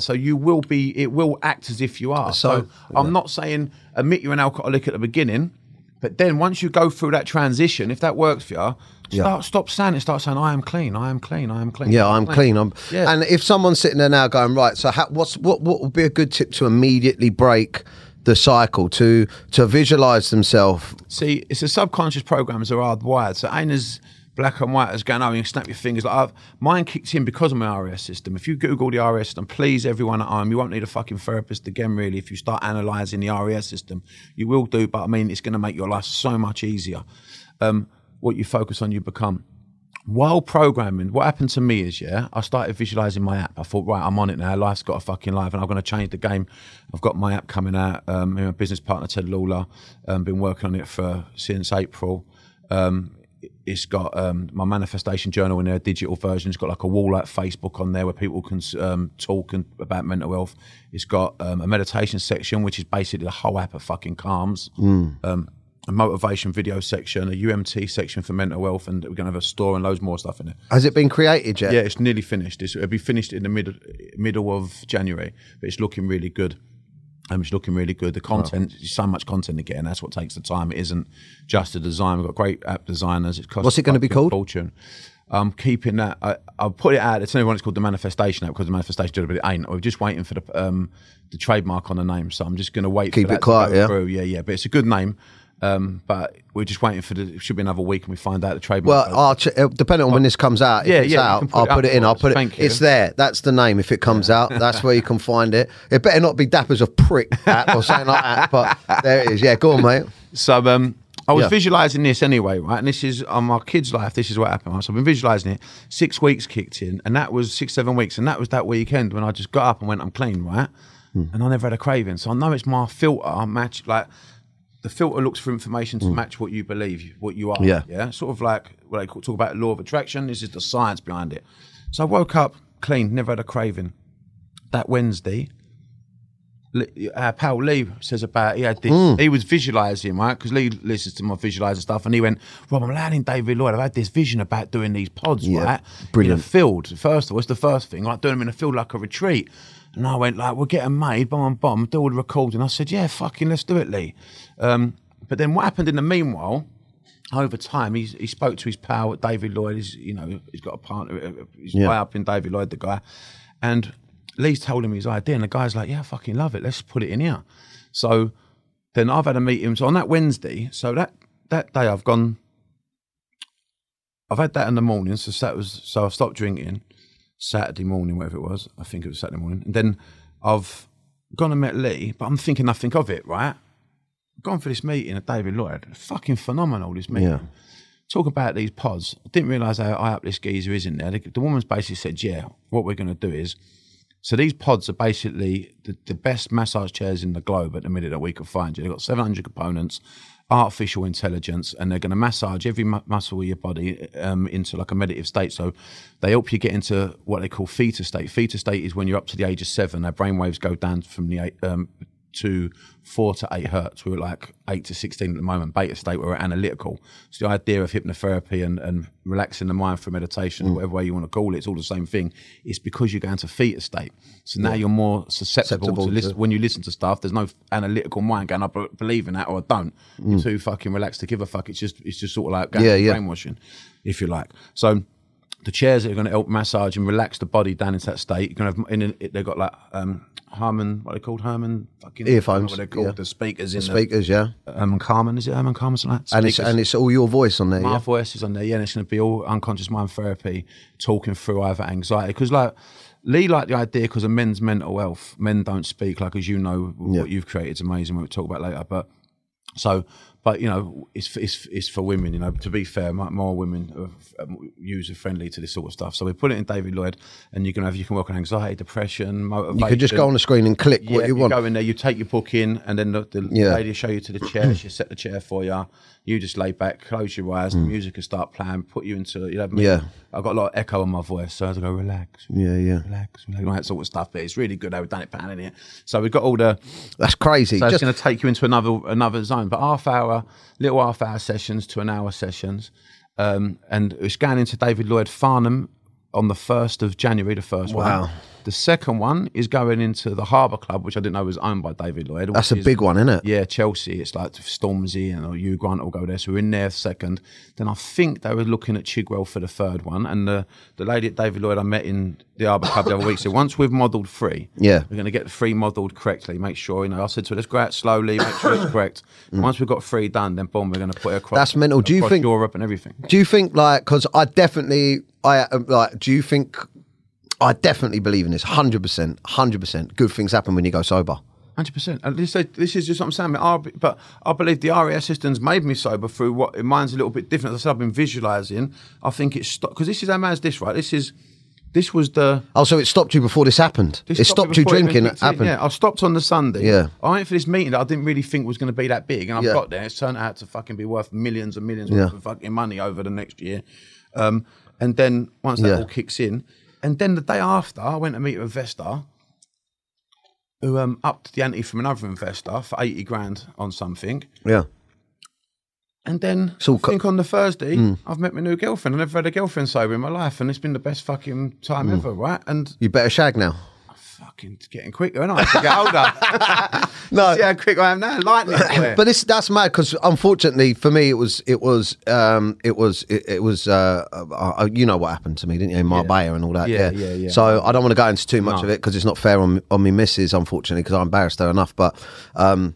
S3: so you will be, it will act as if you are. So,
S2: So-
S3: I'm not saying admit you're an alcoholic at the beginning, but then once you go through that transition, if that works for you,
S2: Yeah.
S3: stop saying it. Start saying, "I am clean. I am clean. I am clean."
S2: Yeah, I'm clean. I'm,
S3: Yeah.
S2: And if someone's sitting there now going, right, so how, what's what what would be a good tip to immediately break the cycle to to visualize themselves?
S3: See, it's a subconscious program. programs are hardwired. So ain't as black and white as going, oh, you can snap your fingers. Like I've, mine kicked in because of my RS system. If you Google the RS system, please, everyone at home, you won't need a fucking therapist again, really. If you start analysing the RAS system, you will do, but I mean, it's going to make your life so much easier. Um, what you focus on, you become. While programming, what happened to me is, yeah, I started visualizing my app. I thought, right, I'm on it now. Life's got a fucking life, and I'm going to change the game. I've got my app coming out. Um, my business partner Ted Lawler, um, been working on it for since April. Um, it's got um, my manifestation journal in there, a digital version. It's got like a wall like Facebook on there where people can um, talk and, about mental health. It's got um, a meditation section, which is basically the whole app of fucking calms. Um, a motivation video section, a UMT section for mental health, and we're going to have a store and loads more stuff in it.
S2: Has it been created yet?
S3: Yeah, it's nearly finished. It's, it'll be finished in the middle middle of January, but it's looking really good. Um, it's looking really good. The content, so much content to get, and that's what takes the time. It isn't just the design. We've got great app designers. It costs
S2: What's it gonna be called?
S3: Fortune. I'm keeping that. I, I'll put it out. It's everyone. It's called the Manifestation app because the Manifestation but it ain't. We're just waiting for the um, the trademark on the name. So I'm just going to wait.
S2: Keep
S3: for
S2: it quiet, yeah?
S3: Through. Yeah, yeah. But it's a good name. Um, but we're just waiting for the. It should be another week, and we find out the trademark.
S2: Well, I'll ch- uh, depending on when this comes out, if
S3: Yeah,
S2: it's
S3: yeah,
S2: out,
S3: put
S2: I'll
S3: it
S2: put it in. I'll put it.
S3: Thank you.
S2: It's there. That's the name. If it comes out, that's where you can find it. It better not be Dapper's a prick app or something like that. But there it is. Yeah, go on, mate.
S3: So um, I was
S2: Yeah.
S3: visualizing this anyway, right? And this is on my kid's life. This is what happened. Right? So I've been visualizing it. Six weeks kicked in, and that was six, seven weeks, and that was that weekend when I just got up and went, "I'm clean," right?
S2: Hmm.
S3: And I never had a craving. So I know it's my filter match. Like the filter looks for information to match what you believe, what you are.
S2: Yeah.
S3: yeah. Sort of like what they talk about the law of attraction. This is the science behind it. So I woke up clean, never had a craving. That Wednesday, our pal Lee says about he had this.
S2: Hmm.
S3: He was visualizing right because Lee listens to my visualizing stuff, and he went, "Rob, I'm learning David Lloyd. I've had this vision about doing these pods,
S2: Yeah,
S3: right,
S2: brilliant.
S3: in a field. First of all, it's the first thing, like doing them in a field like a retreat." And I went like, "We'll get them made, bomb, bomb, do all the recording." I said, "Yeah, fucking, let's do it, Lee." Um, but then what happened in the meanwhile? over time, he's, he spoke to his pal David Lloyd. He's you know he's got a partner. uh, He's
S2: Yeah.
S3: way up in David Lloyd, the guy, and Lee's told him his idea, and the guy's like, "Yeah, I fucking love it. Let's put it in here." So then I've had a meeting. So on that Wednesday, so that that day I've gone. I've had that in the morning, so that was so I've stopped drinking. Saturday morning, whatever it was. I think it was Saturday morning. And then I've gone and met Lee, but I'm thinking nothing of it, right? Gone for this meeting at David Lloyd. Fucking phenomenal, this meeting.
S2: Yeah.
S3: Talk about these pods. I didn't realise how high up this geezer is in there. The, the woman's basically said, yeah, what we're going to do is, so these pods are basically the, the best massage chairs in the globe at the minute that we could find. They've got 700 components, artificial intelligence, and they're going to massage every mu- muscle of your body um, into like a meditative state. So they help you get into what they call theta state. Theta state is when you're up to the age of seven, our brain waves go down from the um, to four to eight hertz. We're like eight to 16 at the moment, beta state, we're analytical. So the idea of hypnotherapy and, and relaxing the mind for meditation, mm. whatever way you want to call it, it's all the same thing. It's because you're going to theta state. So now you're more susceptible,
S2: Susceptible
S3: to,
S2: to-
S3: listen, when you listen to stuff. There's no analytical mind going, I believe in that or I don't. You're mm. too fucking relaxed to give a fuck. It's just, it's just sort of like
S2: Yeah, yeah.
S3: brainwashing, if you like. So the chairs that are going to help massage and relax the body down into that state. You're going to have in it, they've got like um, Harman, what are they called? Herman fucking
S2: Earphones,
S3: What they're called?
S2: yeah.
S3: The speakers in
S2: Speakers, yeah.
S3: the Herman Carmen. Is it Herman Carmen? Like that?
S2: And it's and it's all your voice on there.
S3: My
S2: Yeah.
S3: voice is on there, yeah, and it's going to be all unconscious mind therapy, talking through either anxiety. Because, like, Lee liked the idea because of men's mental health. Men don't speak, like, as you know, what you've created is amazing, we'll talk about later. But so, but, you know, it's, it's, it's for women, you know, to be fair, more women are user friendly to this sort of stuff. So we put it in David Lloyd, and you can have, you can work on anxiety, depression, motivation.
S2: You could just go on the screen and click
S3: Yeah,
S2: what you want.
S3: go in there, you take your book in, and then the, the
S2: Yeah.
S3: lady show you to the chair. Hmm. she set the chair for you. You just lay back, close your eyes, the music will start playing, put you into, you know,
S2: Hmm. Yeah.
S3: I've got a lot of echo in my voice, so I have to go, relax,
S2: Yeah, yeah.
S3: relax, relax, all that sort of stuff. But it's really good. They've done it panning here. So we've got all the,
S2: That's crazy.
S3: so it's going to take you into another another zone. But half hour, little half hour sessions to an hour sessions. Um, and it's going into David Lloyd Farnham on the 1st of January, the first
S2: Wow.
S3: one. The second one is going into the Harbour Club, which I didn't know was owned by David Lloyd.
S2: that's a
S3: is-
S2: big one, isn't it?
S3: yeah, Chelsea. It's like Stormzy and or Hugh Grant will go there. So we're in there second. Then I think they were looking at Chigwell for the third one. And the, the lady at David Lloyd I met in the Harbour Club the other week said, once we've modelled three,
S2: Yeah.
S3: we're going to get the three modelled correctly. Make sure, you know, I said to her, let's go out slowly, make sure it's correct. Once we've got three done, then boom, we're going to put it across.
S2: Mm. That's mental. Do you think-
S3: Europe and everything?
S2: Do you think like because I definitely I like? Do you think I definitely believe in this? Hundred percent, hundred percent. Good things happen when you go sober.
S3: Hundred percent. And this, this is just what I'm saying. I, but I believe the RAS systems made me sober through what mine's a little bit different. As I said, I've been visualizing. I think it's stopped. because this is how man's this right. This is this was the
S2: Oh, so it stopped you before this happened.
S3: this
S2: it stopped you drinking. It happened.
S3: Yeah, I stopped on the Sunday.
S2: Yeah.
S3: I went for this meeting that I didn't really think was going to be that big, and I've
S2: Yeah.
S3: got there. It's turned out to fucking be worth millions and millions
S2: Yeah.
S3: worth of fucking money over the next year. Um, and then once that
S2: Yeah.
S3: all kicks in, and then the day after, I went to meet an investor who um, upped the ante from another investor for eighty grand on something.
S2: Yeah.
S3: And then
S2: So
S3: I think on the Thursday,
S2: Hmm.
S3: I've met my new girlfriend. I've never had a girlfriend sober in my life, and it's been the best fucking time
S2: Hmm.
S3: ever, right? And
S2: You better shag now.
S3: Fucking getting quicker, and I to get older.
S2: No.
S3: See how quick I am now, lightning.
S2: But this that's mad because unfortunately for me it was it was um it was it, it was uh, uh, uh you know what happened to me didn't you in Marbella and all that
S3: Yeah,
S2: yeah
S3: yeah, yeah.
S2: so I don't want to go into too much
S3: No.
S2: of it because it's not fair on on me missus unfortunately because I embarrassed her enough but um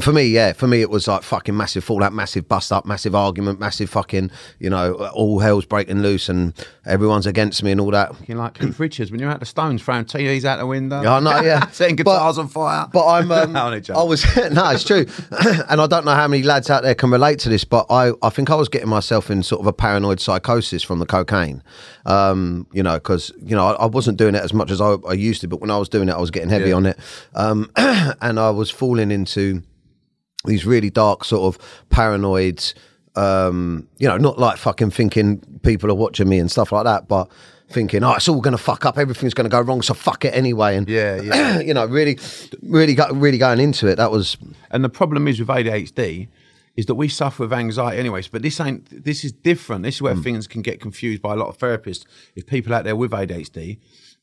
S2: for me, yeah, for me it was like fucking massive fallout, massive bust up, massive argument, massive fucking, you know, all hell's breaking loose and everyone's against me and all that.
S3: Fucking like Keith Richards when you're at the Stones throwing TVs out the window.
S2: Yeah, I know, yeah.
S3: Setting
S2: But-
S3: guitars on fire.
S2: But I'm, um,
S3: No.
S2: I was, no, it's true, and I don't know how many lads out there can relate to this, but I, I think I was getting myself in sort of a paranoid psychosis from the cocaine, um, you know, because you know I, I wasn't doing it as much as I, I used to, but when I was doing it, I was getting heavy
S3: Yeah.
S2: on it, um, and I was falling into these really dark sort of paranoid um you know not like fucking thinking people are watching me and stuff like that but thinking oh it's all gonna fuck up everything's gonna go wrong so fuck it anyway and
S3: Yeah, yeah.
S2: you know really really got really going into it that was
S3: And the problem is with ADHD is that we suffer with anxiety anyways. But this ain't. This is different. This is where things can get confused by a lot of therapists. If people out there with ADHD,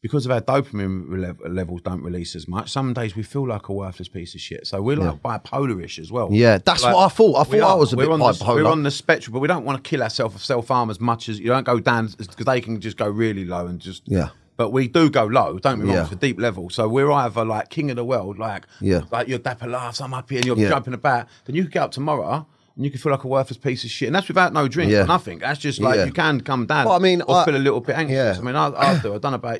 S3: because of our dopamine le- levels don't release as much, some days we feel like a worthless piece of shit. So we're like bipolar-ish as well.
S2: Yeah, that's what I thought. I thought I was a bit
S3: on the,
S2: bipolar.
S3: We're on the spectrum, but we don't want to kill ourselves of self-harm as much as you don't go down because they can just go really low and just
S2: Yeah.
S3: But we do go low, don't we? wrong,
S2: Yeah.
S3: It's a deep level. So we're either like king of the world, like
S2: Yeah.
S3: like your Dapper Laughs, I'm up here, and you're
S2: Yeah.
S3: jumping about. Then you could get up tomorrow and you can feel like a worthless piece of shit. And that's without no drink
S2: Yeah.
S3: or nothing. That's just like
S2: Yeah.
S3: you can come down.
S2: Well, I mean,
S3: or
S2: I-
S3: feel a little bit anxious.
S2: Yeah.
S3: I mean, I, I do. I don't know about.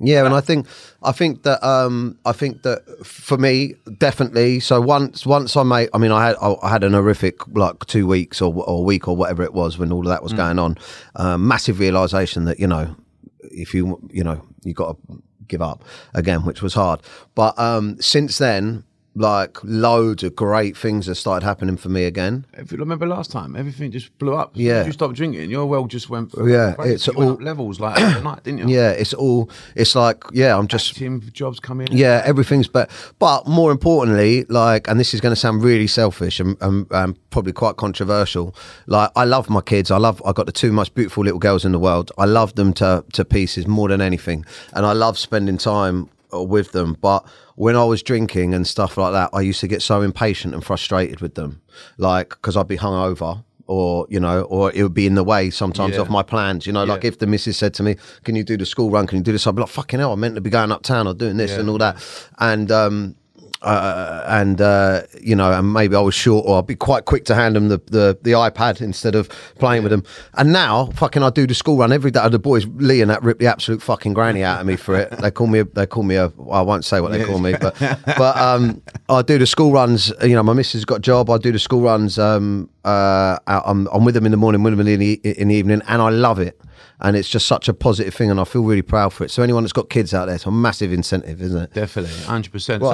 S2: Yeah, and I think I think that um, I think that for me, definitely. So once once I made, I mean, I had I had an horrific like two weeks or or a week or whatever it was when all of that was going on. Um, massive realization that you know, if you you know you got to give up again, which was hard. But um, since then, like loads of great things have started happening for me again.
S3: If you remember last time, everything just blew up.
S2: Yeah.
S3: you stopped drinking, your world just went.
S2: Oh, yeah,
S3: crazy.
S2: it's
S3: You
S2: all-
S3: levels like overnight, didn't you?
S2: Yeah, it's all. It's like yeah, I'm just
S3: Team jobs come in.
S2: Yeah, everything's but but more importantly, like, and this is going to sound really selfish and, and, and probably quite controversial. Like, I love my kids. I love. I got the two most beautiful little girls in the world. I love them to to pieces more than anything, and I love spending time with them. But when I was drinking and stuff like that, I used to get so impatient and frustrated with them, like because I'd be hungover. Or you know, or it would be in the way sometimes
S3: Yeah.
S2: of my plans. You know, like if the missus said to me, "Can you do the school run? Can you do this?" I'd be like, "Fucking hell! I meant to be going uptown or doing this
S3: Yeah.
S2: and all that." And um, uh, and uh, you know, and maybe I was short, or I'd be quite quick to hand them the, the, the iPad instead of playing with them. And now, fucking, I do the school run every day. The boys, Lee and that, rip the absolute fucking granny out of me for it. They call me, a, they call me a, I won't say what they call me, but but um, I do the school runs. You know, my missus has got a job. I do the school runs. Um, uh, I'm, I'm with them in the morning, with them in the, in the evening, and I love it. And it's just such a positive thing, and I feel really proud for it. So anyone that's got kids out there, it's a massive incentive, isn't it?
S3: Definitely, hundred percent.
S2: Right.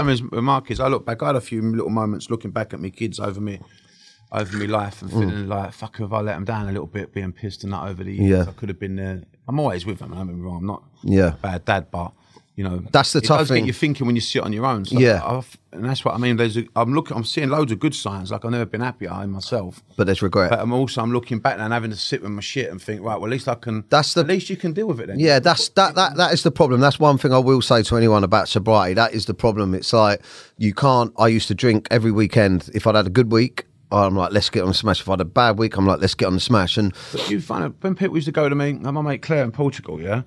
S3: As kids. I look back. I had a few little moments looking back at my kids over me, over me life, and mm. feeling like, "Fuck, have I let them down a little bit?" Being pissed and that over the years.
S2: Yeah.
S3: I could have been there. I'm always with them. Don't get me wrong. I'm not
S2: Yeah.
S3: a bad dad, but you know,
S2: That's the
S3: it
S2: tough
S3: does
S2: thing.
S3: Get you thinking when you sit on your own. So
S2: Yeah.
S3: I've, and that's what I mean. There's, a, I'm looking. I'm seeing loads of good signs. Like I've never been happier in myself.
S2: But there's regret.
S3: But I'm also I'm looking back now and having to sit with my shit and think, right, well, at least I can.
S2: That's the-
S3: at least you can deal with it. Then.
S2: Yeah, that's that that that is the problem. That's one thing I will say to anyone about sobriety. That is the problem. It's like you can't. I used to drink every weekend. If I'd had a good week, I'm like, let's get on the smash. If I had a bad week, I'm like, let's get on the smash. And
S3: But you find it when people used to go to me, my mate Claire in Portugal, yeah.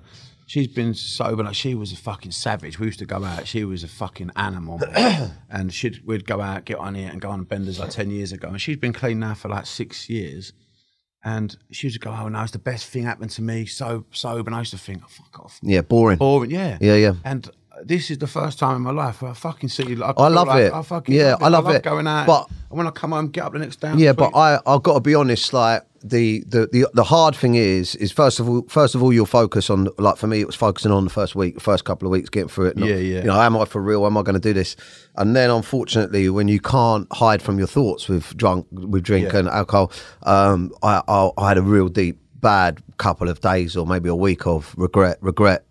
S3: She's been sober, like she was a fucking savage. We used to go out, she was a fucking animal. and she'd we'd go out, get on it and go on benders like ten years ago. And she's been clean now for like six years. And she used to go, Oh no, it's the best thing happened to me, so sober. And I used to think, Oh fuck off.
S2: yeah, boring.
S3: Boring, yeah.
S2: Yeah, yeah.
S3: And this is the first time in my life where I fucking see like,
S2: I
S3: feel
S2: love
S3: like
S2: it.
S3: I fucking
S2: Yeah, I love it.
S3: going out.
S2: But-
S3: and when I come home, get up the next day.
S2: Yeah, but I I've got to be honest. Like the, the the the hard thing is is first of all first of all you'll focus on like for me it was focusing on the first week, first couple of weeks, getting through it.
S3: Yeah, yeah.
S2: You know, am I for real? Am I going to do this? And then unfortunately, when you can't hide from your thoughts with drunk with drink
S3: Yeah.
S2: and alcohol, um, I, I I had a real deep bad couple of days or maybe a week of regret regret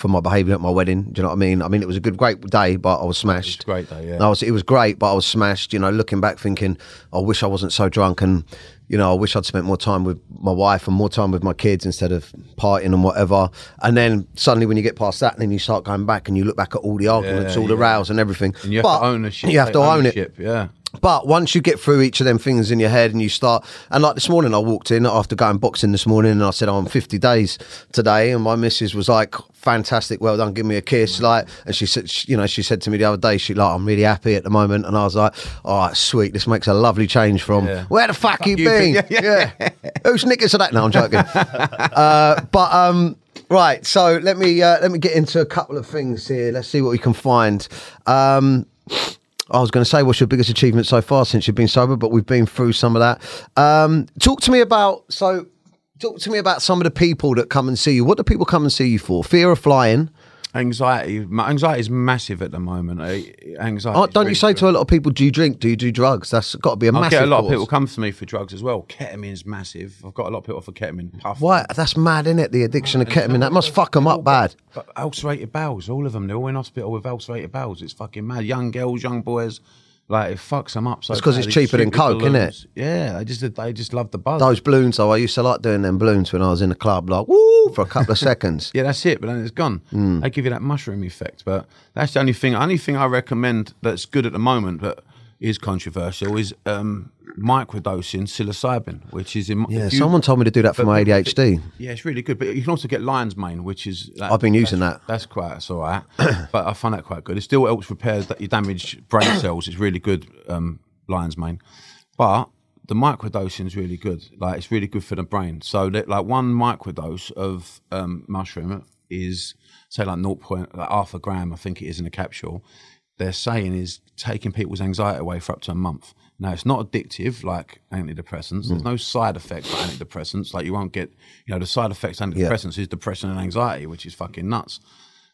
S2: for my behaviour at my wedding. Do you know what I mean? I mean, it was a good, great day, but I was smashed.
S3: a great day, yeah.
S2: I was, it was great, but I was smashed. You know, looking back, thinking, I wish I wasn't so drunk, and you know, I wish I'd spent more time with my wife and more time with my kids instead of partying and whatever. And then suddenly, when you get past that, and then you start going back and you look back at all the arguments,
S3: Yeah,
S2: all the
S3: yeah.
S2: rows and everything.
S3: and you have
S2: but
S3: to own the shit.
S2: You have to own it.
S3: Yeah.
S2: But once you get through each of them things in your head and you start, and like this morning, I walked in after going boxing this morning and I said, I'm 50 days today. And my missus was like, fantastic, well done, give me a kiss. Like, and she said, she- you know, she said to me the other day, she like, I'm really happy at the moment. And I was like, all right, sweet, this makes a lovely change from
S3: Yeah.
S2: where the fuck, you
S3: you
S2: been?
S3: been?
S2: Yeah. Who's knickers of that? No, I'm joking. uh, but, um, Right, so let me uh, let me get into a couple of things here. Let's see what we can find. Um, I was going to say, what's your biggest achievement so far since you've been sober? But we've been through some of that. Um, talk to me about so. Talk to me about some of the people that come and see you. What do people come and see you for? Fear of flying.
S3: Anxiety, my anxiety is massive at the moment. Anxiety.
S2: Oh, don't you say to a lot of people, "Do you drink? Do you do drugs?" That's got to be a
S3: I
S2: massive.
S3: get a lot of
S2: cause.
S3: people come to me for drugs as well. Ketamine's massive. I've got a lot of people for ketamine. Puff.
S2: Why? That's mad, isn't it? The addiction of ketamine. That must fuck them up bad.
S3: But ulcerated bowels, all of them. They're all in hospital with ulcerated bowels. It's fucking mad. Young girls, young boys. Like it fucks them up. So
S2: It's 'cause it's cheaper than Coke, innit?
S3: balloons. Yeah, I just they just love the buzz.
S2: Those balloons, though, I used to like doing them balloons when I was in the club, like woo for a couple of seconds.
S3: Yeah, that's it. But then it's gone.
S2: Hmm.
S3: They give you that mushroom effect. But that's the only thing. Only thing I recommend that's good at the moment, but is controversial, is um, microdosing psilocybin, which is in.
S2: Yeah,
S3: you-
S2: someone told me to do that for my ADHD.
S3: Yeah, it's really good. But you can also get lion's mane, which is. That,
S2: I've been using that.
S3: That's quite. That's all right. but I find that quite good. It still helps repair that your damaged brain cells. It's really good, um, lion's mane. But the microdosing is really good. Like it's really good for the brain. So that like one microdose of um, mushroom is say like 0. Point, like half a gram, I think it is in a capsule. They're saying is taking people's anxiety away for up to a month. Now it's not addictive like antidepressants. There's no side effects like antidepressants. Like you won't get, you know, the side effects of antidepressants is depression and anxiety, which is fucking nuts.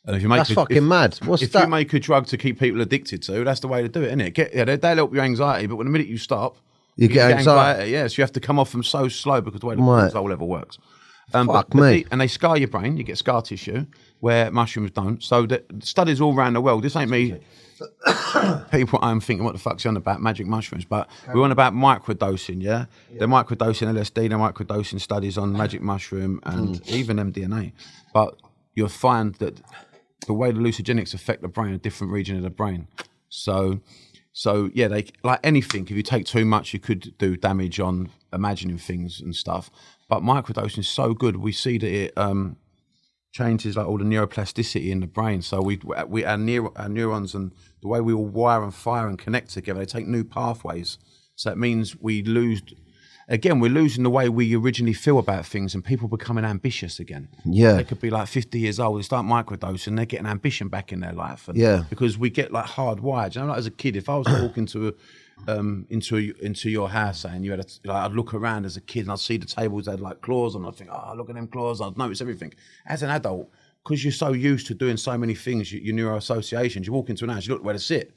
S3: And if you make
S2: That's
S3: a-
S2: fucking
S3: if-
S2: mad. What's
S3: if
S2: that?
S3: you make a drug to keep people addicted to, that's the way to do it, isn't it? Get, yeah, they, they'll help your anxiety, but when the minute you stop,
S2: You get anxiety.
S3: Yeah, so you have to come off them so slow because the way the
S2: Right.
S3: cortisol level works. Um,
S2: Fuck
S3: but-
S2: me.
S3: and they scar your brain. You get scar tissue where mushrooms don't. So the studies all around the world. This ain't me. People, I'm thinking, what the fuck's he on about magic mushrooms? But we're on about microdosing, yeah. They're microdosing LSD, they're microdosing studies on magic mushroom and
S2: Hmm.
S3: even MDMA. But you'll find that the way the hallucinogenics affect the brain, a different region of the brain. So, so yeah, they like anything. If you take too much, you could do damage on imagining things and stuff. But microdosing is so good. We see that it um, changes like all the neuroplasticity in the brain. So we we our, neur- our neurons and the way we all wire and fire and connect together, they take new pathways. So it means we lose. Again, we're losing the way we originally feel about things, and people becoming ambitious again.
S2: Yeah.
S3: they could be like fifty years old, they start microdosing, they're getting ambition back in their life. And
S2: Yeah.
S3: because we get like hardwired. You know, like as a kid, if I was talking to a um, into into your house and you had a, like, I'd look around as a kid and I'd see the tables had like claws on. I'd think, oh, look at them claws. I'd notice everything. As an adult, because you're so used to doing so many things, you, your neuro associations, you walk into an house, you look where to sit.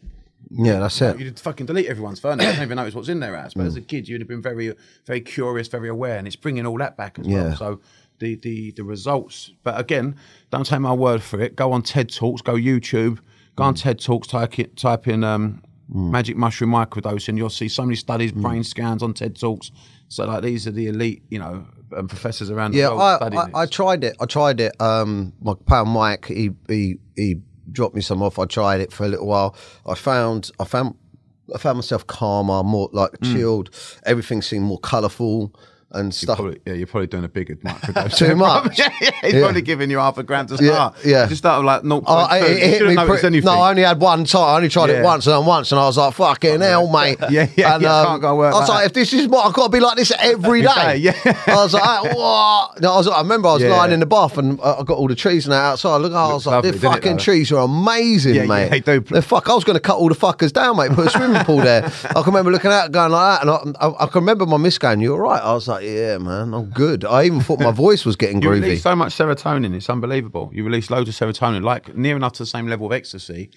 S2: Yeah, that's it.
S3: You'd fucking delete everyone's furniture. You don't even notice what's in their house. But as a kid, you'd have been very, very curious, very aware, and it's bringing all that back as
S2: Yeah.
S3: well. So the the the results. But again, don't take my word for it. Go on TED Talks. Go YouTube. Go on TED Talks. Type in, type in um, magic mushroom microdosing. You'll see so many studies, brain scans on TED Talks. So like these are the elite, you know, um, professors around
S2: Yeah,
S3: the world
S2: I, I, I tried it. I tried it. Um, my pal Mike, he he he dropped me some off. I tried it for a little while. I found I found I found myself calmer, more like
S3: Mm.
S2: chilled. Everything seemed more colourful and stuff.
S3: Probably, yeah, you're probably doing a bigger microdose.
S2: Too much.
S3: yeah, yeah, he's
S2: Yeah.
S3: probably giving you half a grand to
S2: Yeah,
S3: start.
S2: yeah. yeah.
S3: Just start with like 0.2.
S2: Oh, it, it hit me. Pre- no, I only had one time. I only tried it once and then once, and I was like, "Fucking hell, mate!"
S3: Yeah, yeah,
S2: and, um,
S3: yeah, can't go work
S2: I was
S3: like
S2: like, "If this is what I've got to be like this every day."
S3: Yeah.
S2: I was like, "What?" No, I was. I remember I was
S3: Yeah.
S2: lying in the bath and uh, I got all the trees and that outside. Look, I was like, "The fucking trees are amazing,
S3: Yeah, yeah,
S2: mate."
S3: they do.
S2: The fuck, I was going to cut all the fuckers down, mate. Put a swimming pool there. I can remember looking out, and going like that, and I, I, I can remember my miss going, "You're right." I was like, "Yeah, man, I'm good." I even thought my voice was getting
S3: You
S2: groovy.
S3: release so much serotonin, it's unbelievable. You release loads of serotonin, like near enough to the same level of ecstasy.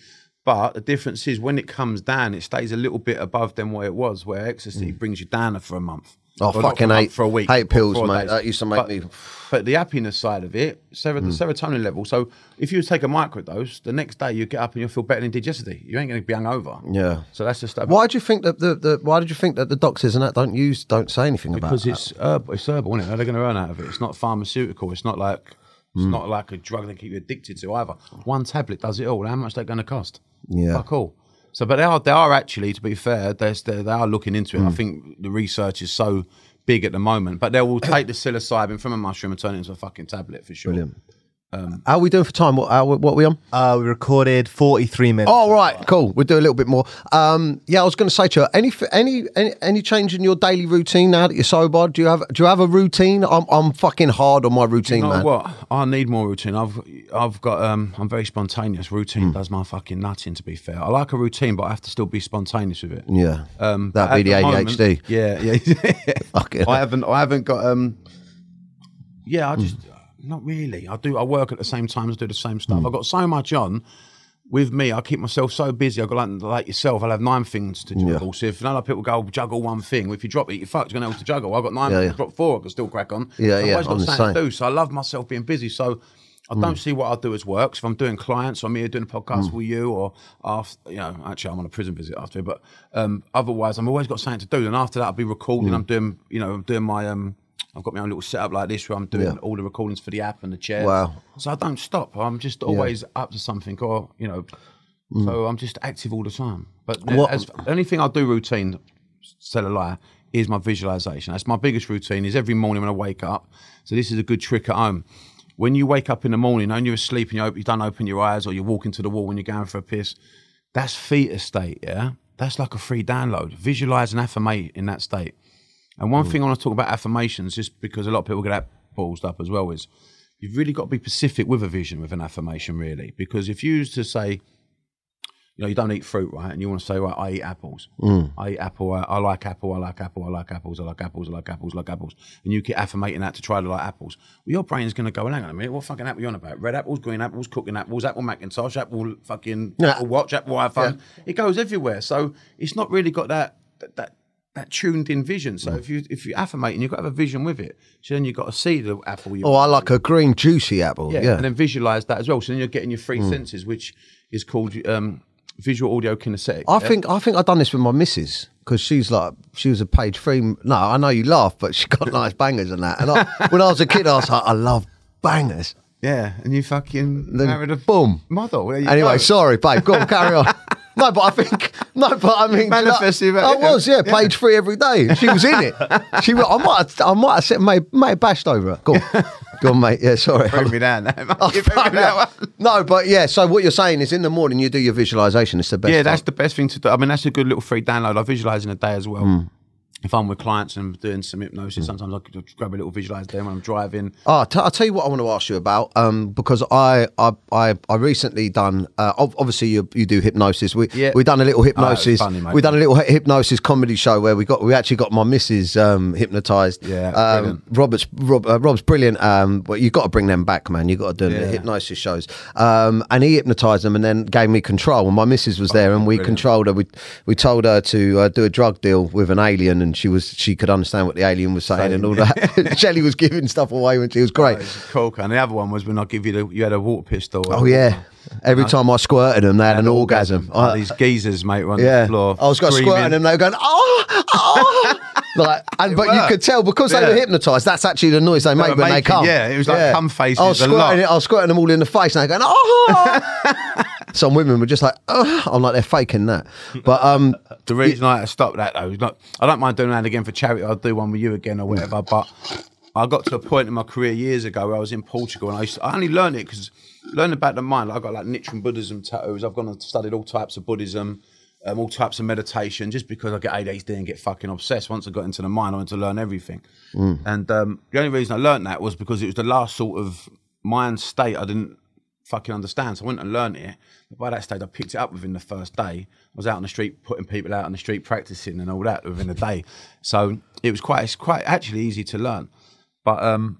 S3: But the difference is when it comes down, it stays a little bit above than what it was, where ecstasy mm. brings you down for a month.
S2: Oh,
S3: for
S2: fucking hate-
S3: for a week.
S2: hate pills, mate.
S3: days.
S2: That used to make
S3: But-
S2: me-.
S3: But the happiness side of it, ser- the hmm. serotonin level. So if you take a microdose, the next day you get up and you'll feel better than indigesity. You ain't going to be hungover.
S2: Yeah.
S3: So that's just
S2: Why do you think that the, the why did you think that the doctors and that don't use don't say anything about
S3: it?
S2: because
S3: it's herbal. It's herbal, isn't it? How are they going to earn out of it? It's not pharmaceutical. It's not like it's hmm. not like a drug they keep you addicted to either. One tablet does it all. How much that going to cost?
S2: Yeah.
S3: fuck all. So, but they are they are actually, to be fair, they're, they're, looking into it. I hmm. think the research is so big at the moment, but they will take the psilocybin from a mushroom and turn it into a fucking tablet for sure.
S2: Brilliant. How are we doing for time? What, how, what are we on?
S4: Uh, we recorded 43 minutes.
S2: Oh right, cool. We'll do a little bit more. Um, yeah, I was going to say to you, any any any any change in your daily routine now that you're sober? Do you have do you have a routine? I'm I'm fucking hard on my routine,
S3: You know
S2: man.
S3: what? I need more routine. I've I've got um I'm very spontaneous. Routine does my fucking nutting. To be fair, I like a routine, but I have to still be spontaneous with it.
S2: Yeah,
S3: Um,
S2: That'd be the
S3: at moment-
S2: ADHD.
S3: yeah, yeah.
S2: Fucking
S3: I haven't. I haven't got. Um, yeah, I just not really. I do. I work at the same time as do the same stuff. I've got so much on. With me, I keep myself so busy. I've got like, like yourself. I'll have nine things to juggle. So if none of people go juggle one thing, if you drop it, you're fucked. You're gonna have to juggle. I've got nine.
S2: Yeah,
S3: things,
S2: yeah.
S3: Drop four. I can still crack on.
S2: Yeah,
S3: I've
S2: yeah,
S3: always got something to do. So I love myself being busy. So I don't see what I do as work. So if I'm doing clients, or I'm here doing a podcast with you, or after, you know, actually I'm on a prison visit after. But um, otherwise, I'm always got something to do. And after that, I'll be recording. I'm doing, you know, I'm doing my um. I've got my own little setup like this where I'm doing
S2: Yeah.
S3: all the recordings for the app and the chair.
S2: Wow.
S3: So I don't stop. I'm just always up to something, or you know, mm. so I'm just active all the time. But the-
S2: What-
S3: as the only thing I do routine, tell a lie, is my visualization. That's my biggest routine. Is every morning when I wake up. So this is a good trick at home. When you wake up in the morning, and you're asleep and you, open, you don't open your eyes, or you're walking to the wall when you're going for a piss, that's theta state. Yeah, that's like a free download. Visualize and affirmate in that state. And one hmm. thing I want to talk about affirmations, just because a lot of people get that ballsed up as well, is you've really got to be specific with a vision with an affirmation, really. Because if you used to say, you know, you don't eat fruit, right? And you want to say, right, I eat apples. Hmm. I eat apple. I, I like apple. I like apple. I like apples. I like apples. I like apples. I like apples. And you keep affirmating that to try to like apples. Well, your brain's going to go, well, hang on a minute. What fucking apple are you on about? Red apples, green apples, cooking apples, Apple Macintosh, Apple fucking
S2: Yeah.
S3: Apple Watch, Apple iPhone. It goes everywhere. So it's not really got that that that, that tuned in vision. So if you if you affirmate and you've got to have a vision with it, so then you've got to see the apple. You
S2: Oh, I like a green juicy apple.
S3: yeah,
S2: Yeah.
S3: and then visualize that as well. So then you're getting your three senses, which is called um, visual audio kinesthetic.
S2: I think I think I've done this with my missus because she's like she was a page three. No, I know you laugh, but she got nice bangers and that. And I, when I was a kid, I was like, I love bangers.
S3: yeah, and you fucking
S2: Then
S3: married a
S2: boom.
S3: model.
S2: Anyway,
S3: go.
S2: sorry, babe. Go on, carry on. No, but I think no, but I mean,
S3: Manifested
S2: I
S3: it,
S2: was, yeah,
S3: yeah.
S2: page three every day. She was in it. She, I might, have, I might have said, mate, mate, bashed over her. Go on, go on, mate. Yeah, sorry.
S3: Bring me down. mate.
S2: Oh,
S3: bring me down.
S2: No, but yeah. So what you're saying is, in the morning you do your visualization. It's the best.
S3: Yeah, that's
S2: time.
S3: the best thing to do. I mean, that's a good little free download. I visualize in a day as well.
S2: Hmm.
S3: If I'm with clients and doing some hypnosis, sometimes I could grab a little visualize there when I'm driving.
S2: Oh, t- I'll tell you what I want to ask you about um, because I I I, I recently done uh, obviously you, you do hypnosis. We
S3: Yeah.
S2: we done a little hypnosis.
S3: funny, mate.
S2: we done a little hy- hypnosis comedy show where we got we actually got my missus um, hypnotized.
S3: Yeah,
S2: um. Robert's Rob, uh, Rob's brilliant. Um, but you got to bring them back, man. You got to do the hypnosis shows. Um, and he hypnotized them and then gave me control. And my missus was there, and we
S3: brilliant.
S2: controlled her. We we told her to uh, do a drug deal with an alien, and she was she could understand what the alien was saying and all that. Shelley was giving stuff away when she was great.
S3: It's cool. And the other one was when I give you the you had a water pistol.
S2: Oh yeah. Every uh, time I squirted them, they had an orgasm.
S3: Oh,
S2: I-
S3: these geezers, mate, were on
S2: yeah,
S3: the floor.
S2: I was
S3: going
S2: squirting them. And they were going, oh, oh. like, and but you could tell because they were hypnotised. That's actually the noise they make
S3: were
S2: when they
S3: making,
S2: come.
S3: yeah, it was like cum faces
S2: I was
S3: a
S2: squirting,
S3: lot.
S2: I was squirting them all in the face, and they going, oh. Some women were just like, oh. I'm like, they're faking that. But um,
S3: The reason I had to stop that though is not. I don't mind doing that again for charity. I'll do one with you again or whatever. But I got to a point in my career years ago where I was in Portugal and I, used to, I only learned it because learning about the mind. Like I've got like Nichiren Buddhism tattoos. I've gone and studied all types of Buddhism. Um, all types of meditation, just because I get ADHD and get fucking obsessed. Once I got into the mind, I wanted to learn everything. And um, the only reason I learned that was because it was the last sort of mind state I didn't fucking understand. So I went and learned it. But by that stage, I picked it up within the first day. I was out on the street, putting people out on the street, practicing and all that within a day. So it was quite, it's quite actually easy to learn. But um,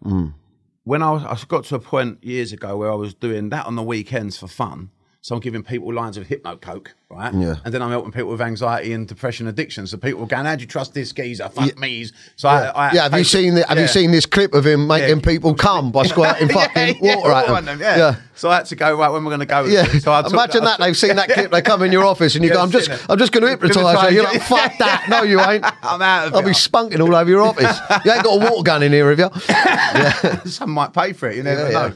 S3: when I, was, I got to a point years ago where I was doing that on the weekends for fun. So I'm giving people lines of hypno coke, right?
S2: Yeah.
S3: And then I'm helping people with anxiety and depression addiction. So people were going, "How do you trust this geezer? Fuck me's." So I, I
S2: yeah, have you seen the, Have you seen this clip of him making
S3: Yeah.
S2: people come by squirting fucking
S3: yeah,
S2: water at
S3: on
S2: them?
S3: yeah.
S2: yeah.
S3: So I had to go right when we're going to go. with
S2: Yeah,
S3: it. So I took-
S2: imagine
S3: I
S2: that
S3: took-
S2: they've seen that clip. They come in your office and you
S3: Yeah,
S2: go, "I'm just. I'm just going to hypnotise you." You're like, "Fuck that! No, you ain't.
S3: I'm out of
S2: I'll
S3: it.
S2: be spunking all over your office. You ain't got a water gun in here, have you?
S3: Some might pay for it. You never
S2: Yeah, yeah.
S3: know.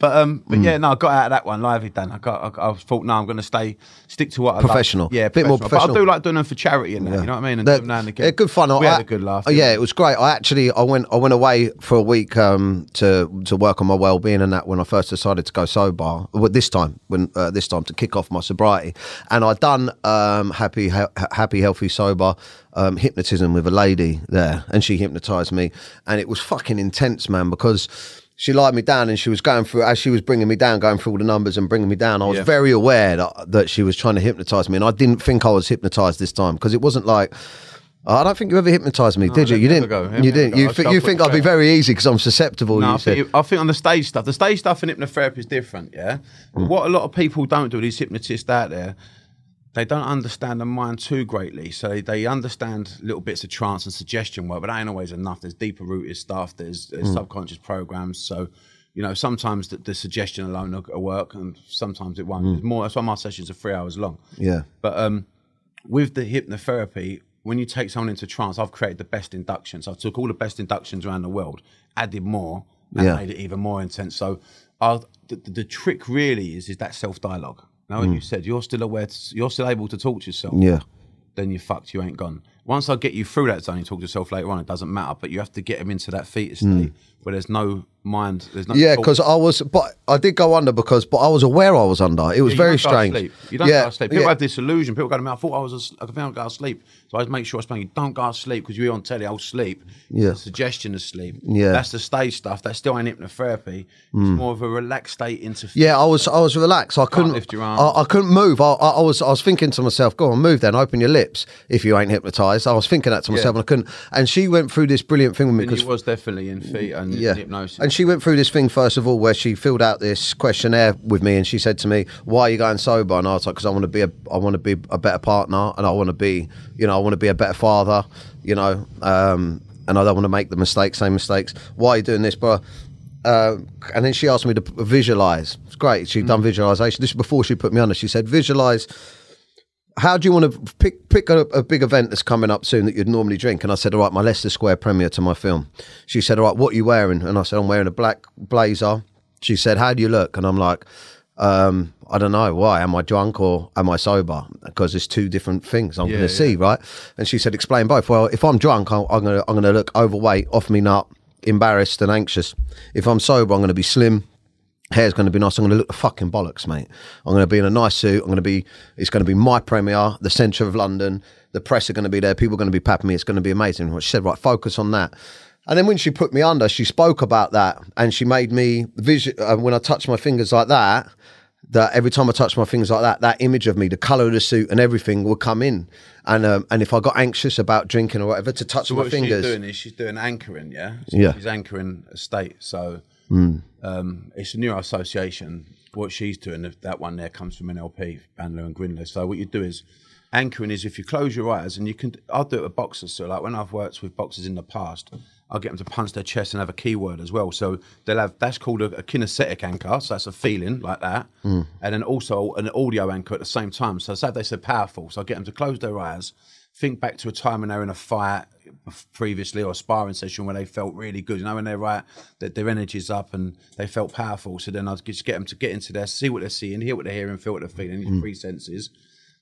S3: But um, but yeah, no, I got out of that one lively. Dan, I got, I, I thought, no, I'm going to stay, stick to what I.
S2: Professional.
S3: Yeah, a
S2: Bit more professional.
S3: But I do like doing them for charity and that. You know what I mean? And
S2: They're,
S3: now and again.
S2: they're good fun.
S3: We
S2: I,
S3: had a good laugh.
S2: oh, yeah,
S3: we?
S2: it was great. I actually I went I went away for a week um, to to work on my well being and that when I first decided to go sober. Well, this time when uh, this time to kick off my sobriety, and I done um, happy he- happy healthy sober. Um, hypnotism with a lady there, and she hypnotized me, and it was fucking intense, man, because she lied me down and she was going through as she was bringing me down, going through all the numbers and bringing me down. I was
S3: Yeah.
S2: very aware that, that she was trying to hypnotize me, and I didn't think I was hypnotized this time because it wasn't like. I don't think you ever hypnotised me, did you? You didn't.
S3: go.
S2: You
S3: me have a
S2: didn't. You,
S3: start
S2: you think I'd be very easy because I'm susceptible.
S3: No,
S2: you
S3: I
S2: said.
S3: think, I think on the stage stuff, the stage stuff in hypnotherapy is different, yeah? But what a lot of people don't do, these hypnotists out there, they don't understand the mind too greatly. So they, understand little bits of trance and suggestion work, but that ain't always enough. There's deeper rooted stuff, there's, there's subconscious programs. So, you know, sometimes the, the suggestion alone will, work and sometimes it won't. There's more, that's why my sessions are three hours long.
S2: Yeah.
S3: But um, with the hypnotherapy, when you take someone into trance, I've created the best inductions. I took all the best inductions around the world, added more, and
S2: Yeah.
S3: made it even more intense. So, I'll, the, the, the trick really is is that self dialogue. Now, when you said you're still aware, to, you're still able to talk to yourself.
S2: Mm. Yeah.
S3: Then you're fucked. You ain't gone. Once I get you through that zone, you talk to yourself later on. It doesn't matter, but you have to get them into that theta hmm. state where there's no mind. There's no.
S2: Yeah, because I was, but I did go under because, but I was aware I was under. It was
S3: Yeah,
S2: very
S3: don't go to
S2: strange.
S3: You don't
S2: yeah,
S3: go to sleep. People
S2: yeah.
S3: have this illusion. People go to me, I thought I was, as- I I'll go to sleep. So I just make sure I explain, you don't go to sleep because you're on telly, I'll sleep.
S2: Yeah.
S3: Suggestion of sleep.
S2: Yeah.
S3: That's the stage stuff. That's still ain't hypnotherapy. It's hmm. more of a relaxed state into
S2: Yeah, I was I was relaxed. I couldn't
S3: lift your
S2: I. I couldn't move. I, I, I was I was thinking to myself, go on, move then, open your lips if you ain't hypnotized. I was thinking that to myself and I couldn't. And she went through this brilliant thing with me because
S3: was definitely in feet and
S2: yeah,
S3: hypnosis.
S2: and she went through this thing first of all where she filled out this questionnaire with me and she said to me, "Why are you going sober?" And I was like, "Because I want to be a I want to be a better partner and I want to be you know I want to be a better father, you know." Um, and I don't want to make the mistakes, same mistakes. Why are you doing this, bro? Uh, and then she asked me to visualize. It's great. She'd done visualization. This is before she put me on it. She said, visualize. How do you want to pick pick a, a big event that's coming up soon that you'd normally drink? And I said, all right, my Leicester Square premiere to my film. She said, all right, what are you wearing? And I said, I'm wearing a black blazer. She said, how do you look? And I'm like, um, I don't know. Why? Am I drunk or am I sober? Because there's two different things I'm going
S3: Yeah,
S2: to see, right? And she said, explain both. Well, if I'm drunk, I'm, going I'm going to look overweight, off me nut, embarrassed and anxious. If I'm sober, I'm going to be slim, hair's going to be nice. I'm going to look the fucking bollocks, mate. I'm going to be in a nice suit. I'm going to be. It's going to be my premiere, the centre of London. The press are going to be there. People are going to be papping me. It's going to be amazing. She said, right, focus on that. And then when she put me under, she spoke about that, and she made me vision. Uh, when I touched my fingers like that, that every time I touched my fingers like that, that image of me, the colour of the suit, and everything would come in. And um, and if I got anxious about drinking or whatever, to touch
S3: So
S2: my
S3: what
S2: fingers.
S3: she's doing is she's doing anchoring, yeah? So
S2: Yeah.
S3: She's anchoring a state. So um, it's a neuro association. What she's doing, that one there comes from NLP, Bandler and Grinder. So what you do is anchoring is if you close your eyes and you can, I'll do it with boxers. So like when I've worked with boxers in the past, I'll get them to punch their chest and have a keyword as well. So they'll have, that's called a, a kinesthetic anchor. So that's a feeling like that. And then also an audio anchor at the same time. So say they said powerful. So I get them to close their eyes, think back to a time when they were in a fight previously or a sparring session where they felt really good. You know, when they're right, that their energy's up and they felt powerful. So then I'd just get them to get into there, see what they're seeing, hear what they're hearing, feel what they're feeling, these three senses.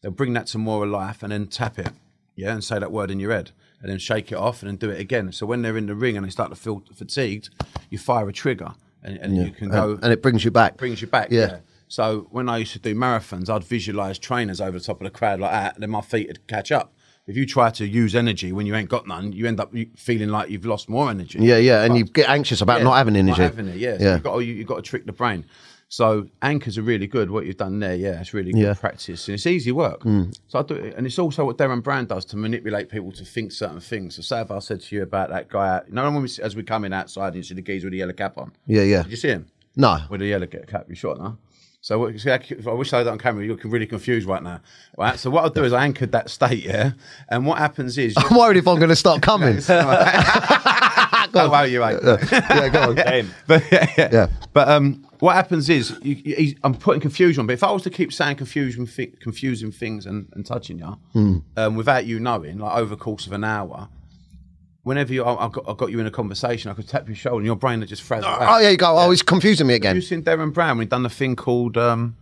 S3: They'll bring that to more of life and then tap it, yeah, and say that word in your head. And then shake it off and then do it again. So when they're in the ring and they start to feel fatigued, you fire a trigger and, and you can go
S2: and, and it brings you back.
S3: brings you back.
S2: Yeah.
S3: Yeah. So when I used to do marathons, I'd visualize trainers over the top of the crowd like that, and then my feet would catch up. If you try to use energy when you ain't got none, you end up feeling like you've lost more energy.
S2: Yeah, yeah, and you get anxious about
S3: Yeah,
S2: not having energy.
S3: Not having it, yeah. So You've got to, you, you've got to trick the brain. So anchors are really good. What you've done there, yeah, it's really good
S2: Yeah. Mm.
S3: practice, and it's easy work. So I do it, and it's also what Derren Brown does to manipulate people to think certain things. So say if I said to you about that guy, you know, when we, as we come in outside, and you see the geezer with the yellow cap on.
S2: Yeah, yeah.
S3: Did you see him?
S2: No.
S3: with a yellow cap. You shot now. So what, see, I I wish I had that on camera. You're looking really confused right now. Right. So what I'll do is I anchored that state, yeah. And what happens is,
S2: I'm worried if I'm going to start coming.
S3: oh wow, you ain't.
S2: yeah, go on.
S3: But yeah, yeah.
S2: Yeah.
S3: But um, what happens is, you, you, he's- I'm putting confusion on. But if I was to keep saying confusion, thi- confusing things and, and touching you,
S2: Hmm.
S3: um, without you knowing, like over the course of an hour. Whenever you, I, I, got, I got you in a conversation, I could tap your shoulder and your brain would just frazzle out.
S2: Oh, yeah, you go. Oh, he's confusing me again.
S3: Have you seen Derren Brown when he done the thing called um,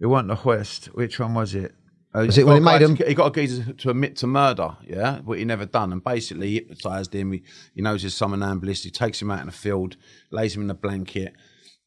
S3: it wasn't the West. Which one was it? Uh,
S2: Was it when he
S3: got a
S2: made him-
S3: to- He got a geezer to admit to murder, yeah, what he never done, and basically he hypnotised him. He, he knows he's somnambulist. He takes him out in the field, lays him in a blanket.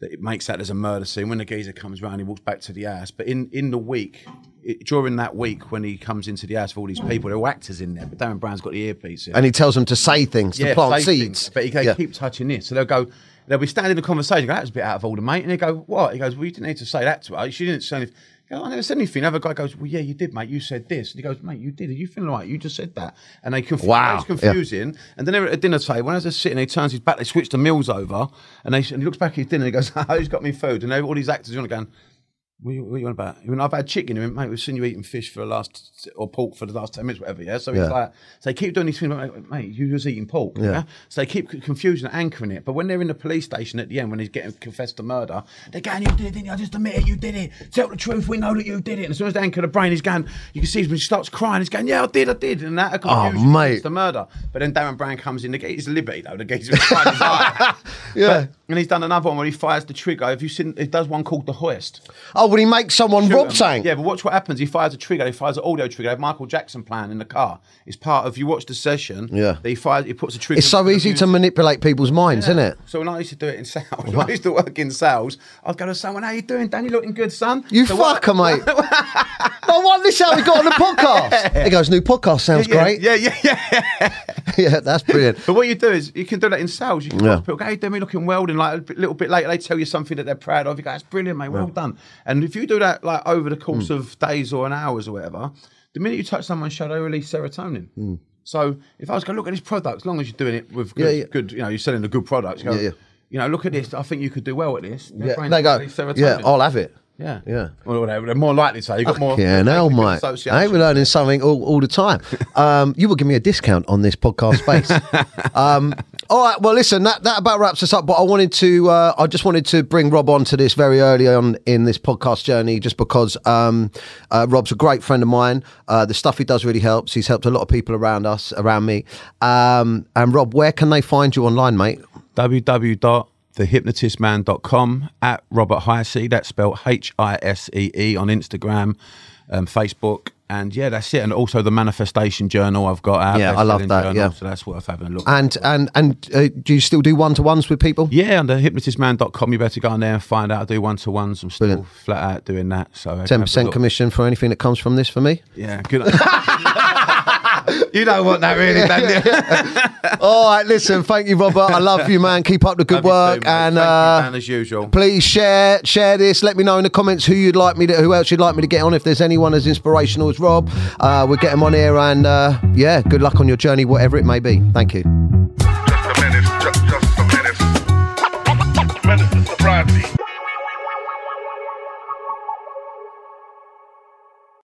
S3: That it makes that as a murder scene. When the geezer comes round, he walks back to the house. But in in the week, it, during that week, when he comes into the house with all these people, there are actors in there. But Derren Brown's got the earpiece. In
S2: And he tells them to say things, to plant
S3: say
S2: seeds.
S3: things, but he go,
S2: yeah.
S3: keep touching this. So they'll go, they'll be standing in the conversation. Go, that was a bit out of order, mate. And they go, what? He goes, well, you didn't need to say that to her. She didn't say anything. Goes, I never said anything. The other guy goes, well, yeah, you did, mate. You said this. And he goes, mate, you did Are You feeling right? you just said that. And they conf-
S2: Wow.
S3: It's confusing. And then they're at a dinner table. When they're sitting, he turns his back. They switch the meals over, and they and he looks back at his dinner. and He goes, oh, who's got me food? And they, all these actors are on going. What are, you, what are you on about? He went, I've had chicken. He went, mate, we've seen you eating fish for the last, or pork for the last 10 minutes, whatever, yeah? So
S2: Yeah.
S3: he's like, so they keep doing these things, like, mate, you was eating pork, yeah? So they keep c- confusing and anchoring it. But when they're in the police station at the end, when he's getting confessed to murder, they're going, you did it, didn't you? Just admit it, you did it. Tell the truth, we know that you did it. And as soon as they anchor the brain, he's going, you can see when he starts crying, he's going, yeah, I did, I did. And that confusion
S2: Oh, mate.
S3: it's the murder. But then Derren Brown comes in, the he's liberty, though, the geezer was crying his eye.
S2: Yeah.
S3: But And he's done another one where he fires the trigger. Have you seen? He does one called the Heist.
S2: Oh, when he makes someone rob something.
S3: Yeah, but watch what happens. He fires a trigger. He fires an audio They have Michael Jackson playing in the car. It's part of. You watch the session.
S2: Yeah.
S3: He fires. He puts a trigger.
S2: It's so easy to manipulate people's minds, isn't it?
S3: So when I used to do it in sales, when I used to work in sales, I'd go to someone, "How you doing, Dan? You looking good, son?"
S2: You
S3: So what-
S2: fucker, mate. no, what this how we got on the podcast. He goes, new podcast sounds
S3: yeah,
S2: great.
S3: Yeah, yeah, yeah.
S2: yeah, that's brilliant.
S3: But what you do is you can do that in sales. You can
S2: Yeah.
S3: yeah. people go, hey, Demi, looking well. And like a little bit later, they tell you something that they're proud of. You go, that's brilliant, mate. Well done. And if you do that like over the course
S2: Hmm.
S3: of days or an hours or whatever, the minute you touch someone's they release serotonin.
S2: Hmm.
S3: So if I was going, to look at this product, as long as you're doing it with good,
S2: Yeah, yeah.
S3: good you know, you're selling a good product. You, go,
S2: Yeah, yeah.
S3: you know, look at this. I think you could do well at this. Their
S2: Yeah, they go, yeah, I'll have it.
S3: yeah,
S2: yeah.
S3: Well, they're, they're more likely to. Say, You got more.
S2: Yeah, now,
S3: association.
S2: Hey, we're learning something all, all the time. Um, you will give me a discount on this podcast space. um, all right. Well, listen, that, that about wraps us up. But I wanted to, uh, I just wanted to bring Rob on to this very early on in this podcast journey, just because um, uh, Rob's a great friend of mine. Uh, the stuff he does really helps. He's helped a lot of people around us, around me. Um, and Rob, where can they find you online, mate?
S3: www.thehypnotistman.com at Robert Hisee. That's spelled H I S E E on Instagram, um, Facebook. And yeah, that's it. And also the Manifestation Journal I've got out.
S2: Yeah, I love that,
S3: journal,
S2: yeah.
S3: So that's worth having a look
S2: And
S3: at.
S2: and and uh, do you still do one to ones with people?
S3: Yeah, the hypnotistman.com, you better go on there and find out. I do one to ones. I'm still
S2: Brilliant.
S3: flat out doing that. So
S2: ten percent commission for anything that comes from this for me.
S3: Yeah, good. You don't want that, really, Ben.
S2: All right, listen. Thank you, Robert. I love you, man. Keep up the good
S3: love
S2: work,
S3: too,
S2: and uh,
S3: you, man, as usual,
S2: please share share this. Let me know in the comments who you'd like me to, who else you'd like me to get on. If there's anyone as inspirational as Rob, uh, we'll get him on here. And uh, yeah, good luck on your journey, whatever it may be. Thank you. Just
S1: a minute, just, just a minute. Minute to surprise me.